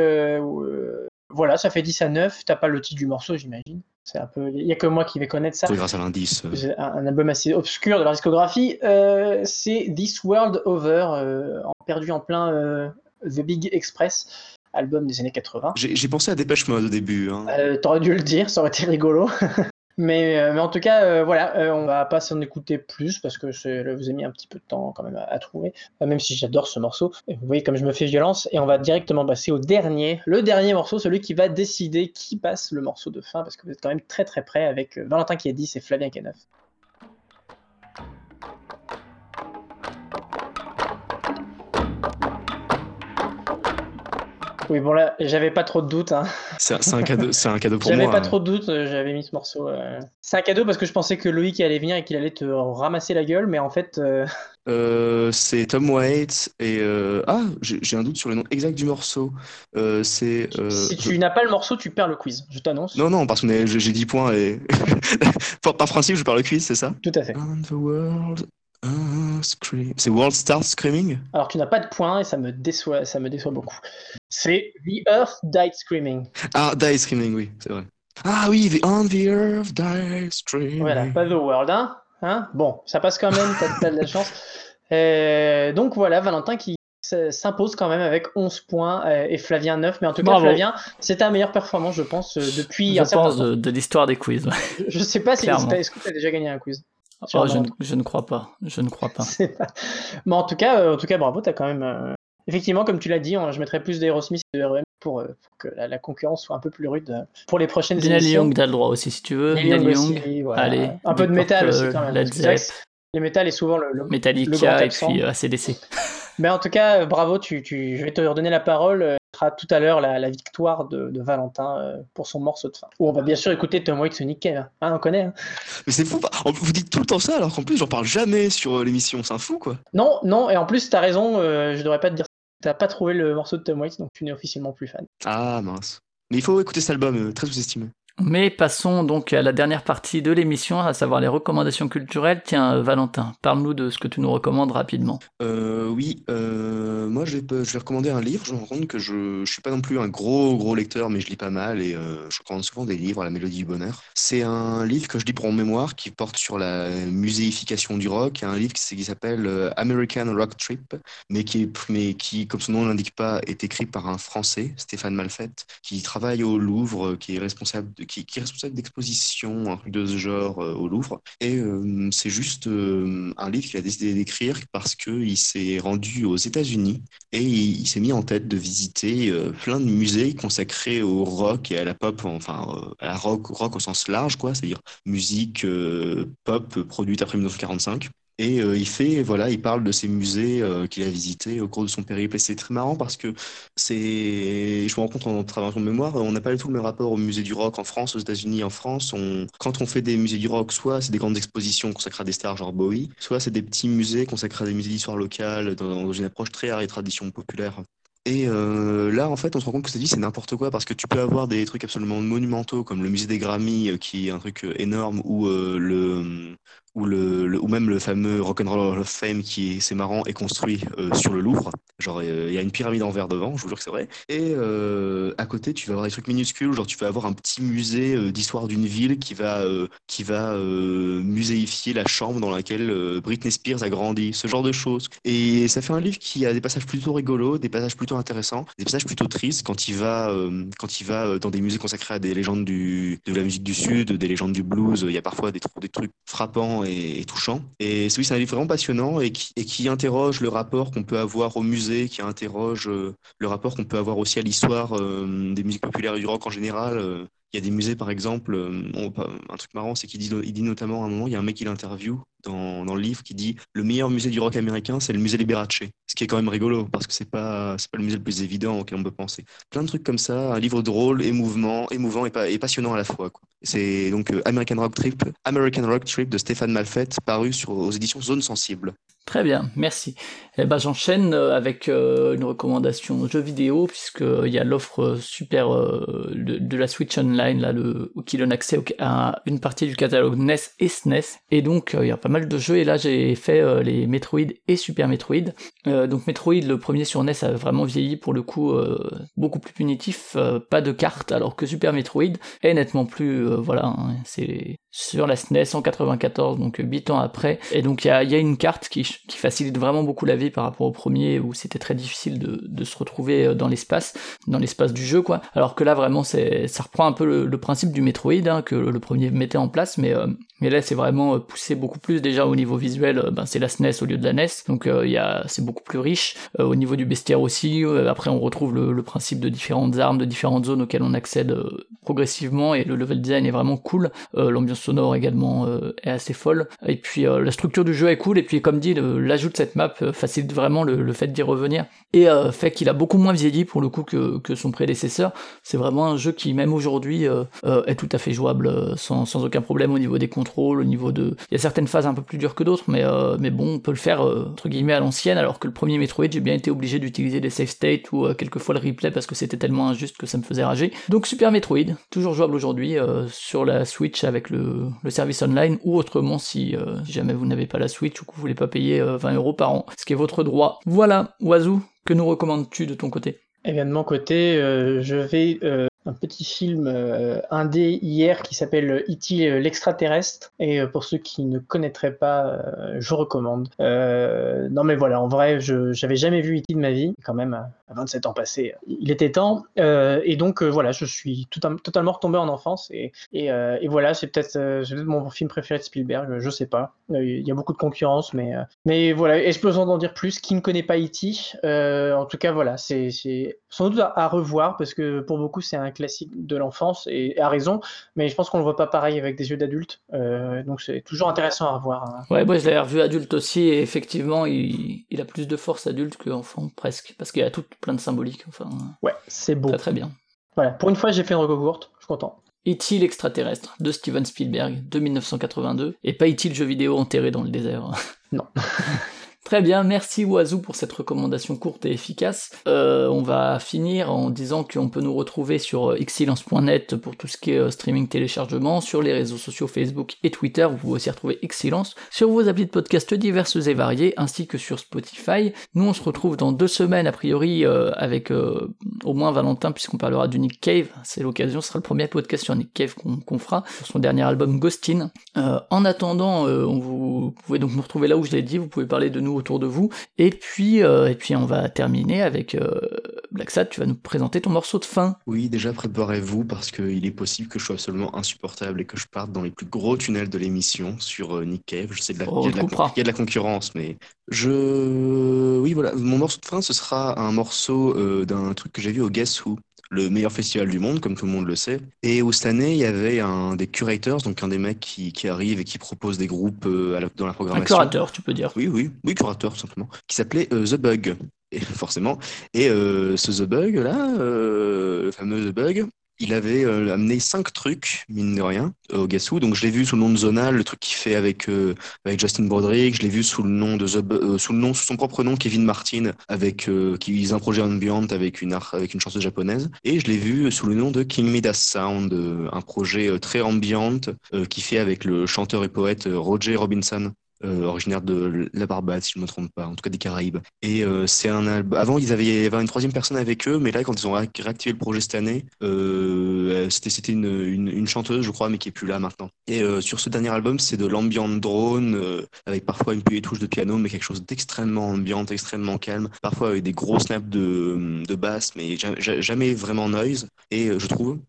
voilà, ça fait 10 à 9. T'as pas le titre du morceau, j'imagine. C'est un peu. Il y a que moi qui vais connaître ça. Trouvé grâce à l'indice. euh. C'est un, un album assez obscur de leur discographie. Euh, c'est This World Over, euh, perdu en plein euh, The Big Express, album des années 80. J'ai pensé à Dépêche Mode au début. hein. T'aurais dû le dire, ça aurait été rigolo. mais, euh, mais en tout cas, euh, voilà, euh, on va pas s'en écouter plus parce que là, vous avez mis un petit peu de temps quand même à, trouver, même si j'adore ce morceau. Vous voyez comme je me fais violence et on va directement passer au dernier, le dernier morceau, celui qui va décider qui passe le morceau de fin parce que vous êtes quand même très très près avec Valentin qui est 10 et Flavien qui est 9. Oui, bon là, j'avais pas trop de doutes. Hein. C'est un, cadeau, c'est un cadeau pour J'avais moi. pas hein. trop de doutes, euh, j'avais mis ce morceau. euh. C'est un cadeau parce que je pensais que Loïc allait venir et qu'il allait te ramasser la gueule, mais en fait, euh, Euh, c'est Tom Waits et ah j'ai un doute sur le nom exact du morceau. C'est si tu n'as pas le morceau, tu perds le quiz, je t'annonce. non non parce que j'ai j'ai 10 points et par, par principe je perds le quiz c'est ça? Tout à fait. And the world scream- C'est World Star Screaming. Alors tu n'as pas de points et ça me déçoit, ça me déçoit beaucoup. C'est The Earth Died Screaming. Ah Die Screaming oui c'est vrai. Ah oui the On the Earth Die Screaming. Voilà, pas The World, hein, hein Bon, ça passe quand même, t'as t'as de la chance. Euh, donc voilà, Valentin qui s'impose quand même avec 11 points euh, et Flavien 9, mais en tout cas Bravo. Flavien, c'est ta meilleure performance je pense euh, depuis Je un certain pense temps. de, de l'histoire des quiz. ouais. Je je sais pas si est-ce que tu as déjà gagné un quiz? Oh, je, ne, je ne crois pas. Je ne crois pas. Pas- Mais en tout cas, euh, en tout cas, bravo, t'as quand même. euh, Effectivement, comme tu l'as dit, on- je mettrais plus d'Aerosmith et de REM pour, euh, pour que la, la concurrence soit un peu plus rude pour les prochaines Neil émissions. Young, t'as le droit aussi si tu veux. Neil Young voilà. Allez. Un peu de métal aussi quand même. Les métal est souvent le, le- le grand Metallica et puis ACDC. Mais en tout cas, bravo, tu, tu, je vais te redonner la parole. Tout à l'heure la, la victoire de, de Valentin euh, pour son morceau de fin. Où on va bien sûr écouter Tom Waits Sonic Cave. Hein, Hein, on connaît. hein. Mais c'est fou. Vous dites tout le temps ça alors qu'en plus j'en parle jamais sur euh, l'émission. C'est un fou quoi. Non, non, et en plus, t'as raison, euh, je devrais pas te dire. T'as pas trouvé le morceau de Tom Waits, donc tu n'es officiellement plus fan. Ah mince. Mais il faut écouter cet album euh, très sous-estimé. Mais passons donc à la dernière partie de l'émission, à savoir les recommandations culturelles. Tiens, euh, Valentin, parle-nous de ce que tu nous recommandes rapidement. Euh, oui, euh, moi je vais, recommander un livre. Je me rends compte que je, je suis pas non plus un gros gros lecteur, mais je lis pas mal et je recommande souvent des livres à la mélodie du bonheur. C'est un livre que je lis pour mon mémoire qui porte sur la muséification du rock. Un livre qui, s'appelle American Rock Trip, mais qui, mais qui, comme son nom ne l'indique pas, est écrit par un Français, Stéphane Malfette, qui travaille au Louvre, qui est responsable de, qui, est responsable d'exposition, un truc de ce genre euh, au Louvre. Et euh, c'est juste euh, un livre qu'il a décidé d'écrire parce qu'il s'est rendu aux États-Unis et il, s'est mis en tête de visiter plein de musées consacrés au rock et à la pop, enfin à la rock, rock au sens large, quoi, c'est-à-dire musique pop produite après 1945. Et euh, il fait, voilà, il parle de ces musées euh, qu'il a visités au cours de son périple. Et c'est très marrant parce que c'est, je me rends compte en travaillant sur mémoire, on n'a pas du tout le même rapport au musée du rock en France, aux États-Unis, en France. Quand on fait des musées du rock, soit c'est des grandes expositions consacrées à des stars genre Bowie, soit c'est des petits musées consacrés à des musées d'histoire locale dans, une approche très art et tradition populaire. Et euh, là, en fait, on se rend compte que cette vie, c'est n'importe quoi parce que tu peux avoir des trucs absolument monumentaux comme le musée des Grammy, qui est un truc énorme, ou le ou le, ou même le fameux Rock'n'Roll Hall of Fame qui est c'est marrant est construit euh, sur le Louvre. Genre il y a une pyramide en verre devant, je vous jure que c'est vrai. Et euh, à côté, tu vas avoir des trucs minuscules, genre tu vas avoir un petit musée euh, d'histoire d'une ville qui va qui va muséifier la chambre dans laquelle Britney Spears a grandi, ce genre de choses. Et ça fait un livre qui a des passages plutôt rigolos, des passages plutôt intéressants, des passages plutôt tristes quand il va quand il va dans des musées consacrés à des légendes du de la musique du sud, des légendes du blues. Il y a parfois des trucs frappants et, touchants. Et c'est oui, c'est un livre vraiment passionnant et qui, et qui interroge le rapport qu'on peut avoir au musée, qui interroge euh, le rapport qu'on peut avoir aussi à l'histoire euh, des musiques populaires et du rock en général. Il y a des musées, par exemple, euh, un truc marrant, c'est qu'il dit, notamment à un moment, il y a un mec qui l'interview dans, le livre qui dit le meilleur musée du rock américain, c'est le musée Liberace. Ce qui est quand même rigolo parce que c'est pas, c'est pas le musée le plus évident auquel on peut penser. Plein de trucs comme ça, un livre drôle, émouvant, émouvant et, et passionnant à la fois. C'est donc euh, American Rock Trip, American Rock Trip de Stéphane Malfette, paru aux éditions Zone Sensible. Très bien, merci. Eh ben, j'enchaîne euh, avec une recommandation jeu vidéo, puisqu'il y a l'offre super de, de la Switch Online, là, le, qui donne accès à une partie du catalogue NES et SNES. Et donc, euh, il y a pas mal de jeux, et là, j'ai fait euh, les Metroid et Super Metroid. Euh, donc, Metroid, le premier sur NES, a vraiment vieilli, pour le coup, beaucoup plus punitif, pas de carte, alors que Super Metroid est nettement plus, voilà, hein, c'est sur la SNES en 94, donc 8 ans après. Et donc il y a, y a une carte qui, qui facilite vraiment beaucoup la vie par rapport au premier où c'était très difficile de, de se retrouver euh, dans l'espace, dans l'espace du jeu quoi. Alors que là vraiment c'est, ça reprend un peu le, principe du Metroid hein, que le premier mettait en place, mais, euh, mais là c'est vraiment euh, poussé beaucoup plus déjà au niveau visuel. Ben, c'est la SNES au lieu de la NES, donc il y a, c'est beaucoup plus riche. Au niveau du bestiaire aussi, après on retrouve le, le principe de différentes armes, de différentes zones auxquelles on accède progressivement et le level design est vraiment cool. L'ambiance sonore également euh, est assez folle. Et puis euh, la structure du jeu est cool. Et puis comme dit, l'ajout de cette map euh, facilite vraiment le, fait d'y revenir et fait qu'il a beaucoup moins vieilli pour le coup que, que son prédécesseur. C'est vraiment un jeu qui même aujourd'hui est tout à fait jouable sans, sans aucun problème au niveau des contrôles, au niveau de. Il y a certaines phases un peu plus dures que d'autres, mais mais bon, on peut le faire entre guillemets à l'ancienne. Alors que le premier Metroid, j'ai bien été obligé d'utiliser des save states ou quelquefois le replay parce que c'était tellement injuste que ça me faisait rager. Donc Super Metroid, toujours jouable aujourd'hui sur la Switch avec le, le service online ou autrement si, euh, si jamais vous n'avez pas la Switch ou que vous voulez pas payer euh, 20 euros par an, ce qui est votre droit. Voilà, Oiseau, que nous recommandes-tu de ton côté? Eh bien, de mon côté, euh, je vais euh, un petit film euh, indé hier qui s'appelle E.T. euh, l'extraterrestre. Et euh, pour ceux qui ne connaîtraient pas, euh, je recommande. Non, mais voilà, en vrai, je j'avais jamais vu E.T. de ma vie. Quand même, à 27 ans passés, il était temps. Et donc, voilà, je suis totalement retombé en enfance. Et, et, et voilà, c'est peut-être mon film préféré de Spielberg. Je sais pas. Il y a beaucoup de concurrence, mais, mais voilà. Est-ce que besoin d'en dire plus? Qui ne connaît pas E.T. En tout cas, voilà, c'est sans doute à, à revoir parce que pour beaucoup, c'est un classique de l'enfance et, et à raison. Mais je pense qu'on le voit pas pareil avec des yeux d'adulte. Euh, donc c'est toujours intéressant à revoir. hein. Ouais, moi je l'avais revu adulte aussi, et effectivement, il, il a plus de force adulte qu'enfant, presque, parce qu'il y a tout plein de symboliques, enfin, Ouais, c'est beau. très très bien. Voilà, pour une fois, j'ai fait une reco courte. Je suis content. E.T. l'extraterrestre de Steven Spielberg de 1982 et pas E.T. le jeu vidéo enterré dans le désert. Non. Très bien, merci Oazou pour cette recommandation courte et efficace. Euh, on va finir en disant qu'on peut nous retrouver sur euh, excellence.net pour tout ce qui est euh, streaming téléchargement, sur les réseaux sociaux Facebook et Twitter, vous pouvez aussi retrouver Excellence, sur vos applis de podcast diverses et variées, ainsi que sur Spotify. Nous on se retrouve dans deux semaines a priori avec au moins Valentin puisqu'on parlera du Nick Cave, c'est l'occasion, ce sera le premier podcast sur Nick Cave qu'on qu'on fera, sur son dernier album Ghostin. En attendant, vous pouvez donc nous retrouver là où je l'ai dit, vous pouvez parler de nous autour de vous, et puis, euh, et puis on va terminer avec euh, Black Sad, tu vas nous présenter ton morceau de fin. Oui, déjà préparez-vous parce qu'il est possible que je sois absolument insupportable et que je parte dans les plus gros tunnels de l'émission sur euh, Nick Cave. Je sais de la, Oh, il, y y a de la concurrence, mais je, oui voilà, mon morceau de fin ce sera un morceau euh, d'un truc que j'ai vu au Guess Who. Le meilleur festival du monde, comme tout le monde le sait. Et où cette année, il y avait un des curators, donc un des mecs qui, qui arrive et qui propose des groupes euh, à la- dans la Un programmation. curateur, tu peux dire. Oui, oui, oui, curateur, tout simplement. Qui s'appelait euh, The Bug, et, forcément. Et euh, ce The Bug, là, euh, le fameux The Bug, il avait euh, amené cinq trucs, mine de rien, au Guess Who. Donc je l'ai vu sous le nom de Zonal, le truc qu'il fait avec, euh, Justin Broderick. Je l'ai vu sous le nom de The euh, sous son propre nom, Kevin Martin, avec euh, qui ils un projet ambient avec une art, avec une chanteuse japonaise. Et je l'ai vu sous le nom de King Midas Sound, euh, un projet euh, très ambient euh, qui fait avec le chanteur et poète euh, Roger Robinson euh, originaire de la Barbade, si je ne me trompe pas, en tout cas des Caraïbes. Et euh, c'est un album. Avant, ils avaient, une troisième personne avec eux, mais là, quand ils ont ré- réactivé le projet cette année, euh, c'était c'était une, une, chanteuse, je crois, mais qui est plus là maintenant. Et sur ce dernier album, c'est de l'ambient drone, avec parfois une petite touche de piano, mais quelque chose d'extrêmement ambiant, extrêmement calme, parfois avec des gros snaps de, de basse, mais ja- ja- jamais vraiment noise. Et je trouve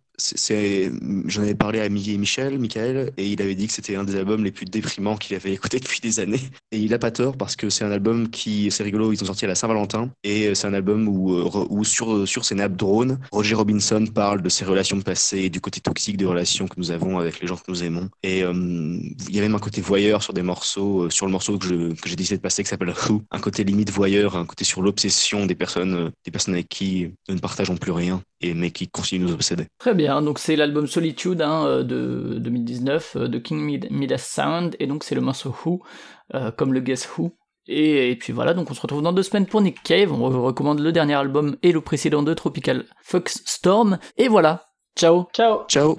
j'en avais parlé à Mi- Michel, Michael, et il avait dit que c'était un des albums les plus déprimants qu'il avait écouté depuis des années. Et il a pas tort parce que c'est un album qui, c'est rigolo, ils ont sorti à la Saint-Valentin, et c'est un album où, euh, sur, sur ses nappes drones, Roger Robinson parle de ses relations passées et du côté toxique des relations que nous avons avec les gens que nous aimons. Et euh, il y avait même un côté voyeur sur des morceaux, euh, sur le morceau que j'ai décidé de passer qui s'appelle Who, un côté limite voyeur, un côté sur l'obsession des personnes, des personnes avec qui nous ne partageons plus rien, mais qui continuent de nous obséder. Très bien, donc c'est l'album Solitude hein, euh, de 2019 euh, de King Mid- Midas Sound, et donc c'est le morceau Who, euh, comme le Guess Who. Et, et puis voilà, donc on se retrouve dans deux semaines pour Nick Cave, on vous recommande le dernier album et le précédent de Tropical Fox Storm, et voilà, ciao. Ciao. Ciao.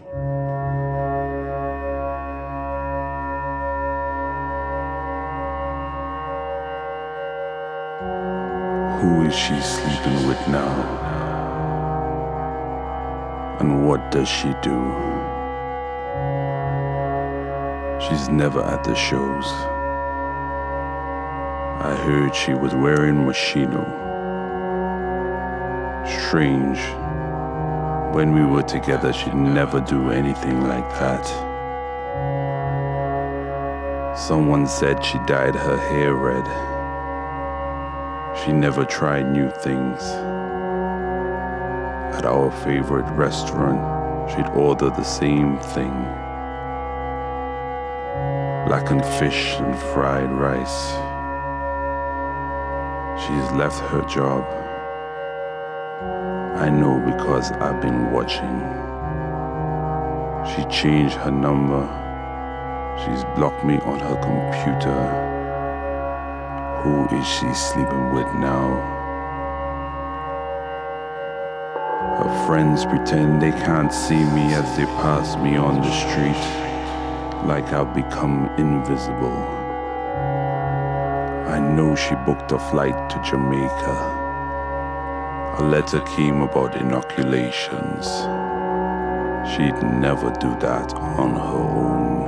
Who is she sleeping with now? And what does she do? She's never at the shows. I heard she was wearing Moschino. Strange. When we were together, she'd never do anything like that. Someone said she dyed her hair red. She never tried new things. At our favorite restaurant, she'd order the same thing blackened fish and fried rice. She's left her job. I know because I've been watching. She changed her number. She's blocked me on her computer. Who is she sleeping with now? Her friends pretend they can't see me as they pass me on the street, like I've become invisible. I know she booked a flight to Jamaica. A letter came about inoculations. She'd never do that on her own.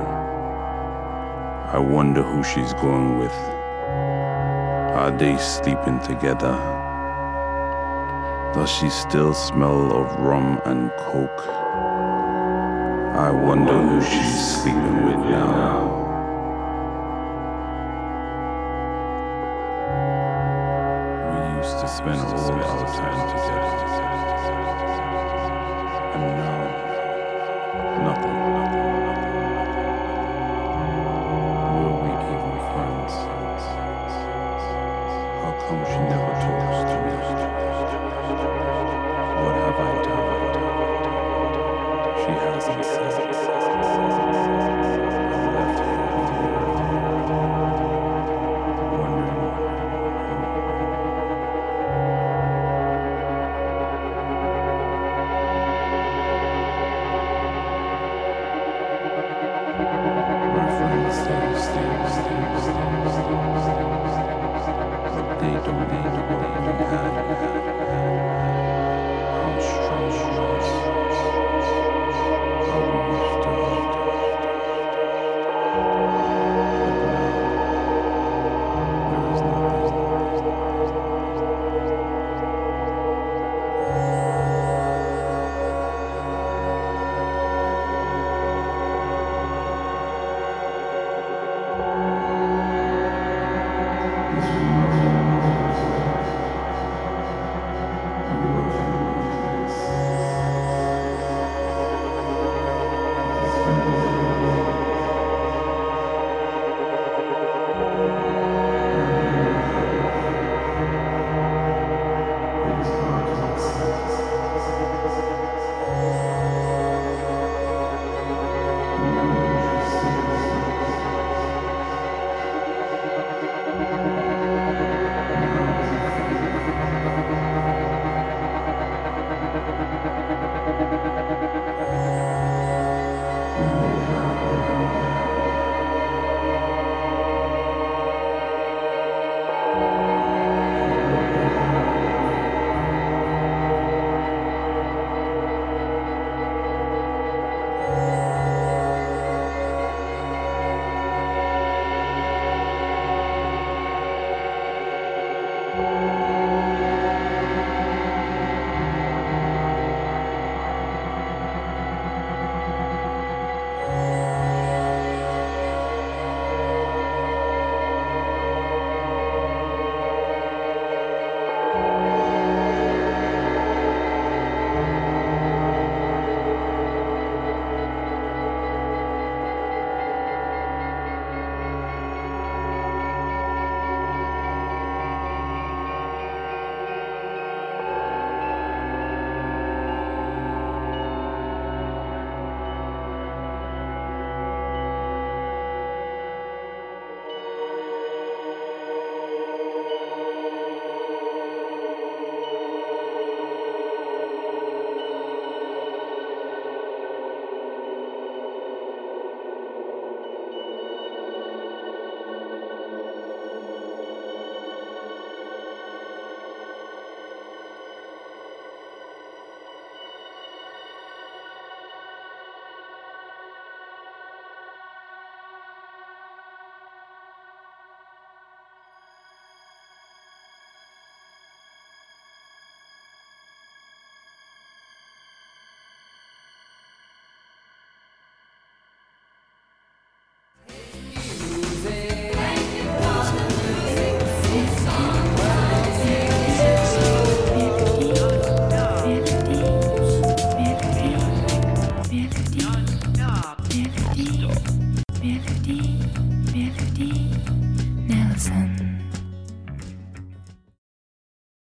I wonder who she's going with. Are they sleeping together? Does she still smell of rum and coke? I wonder who she's sleeping with now.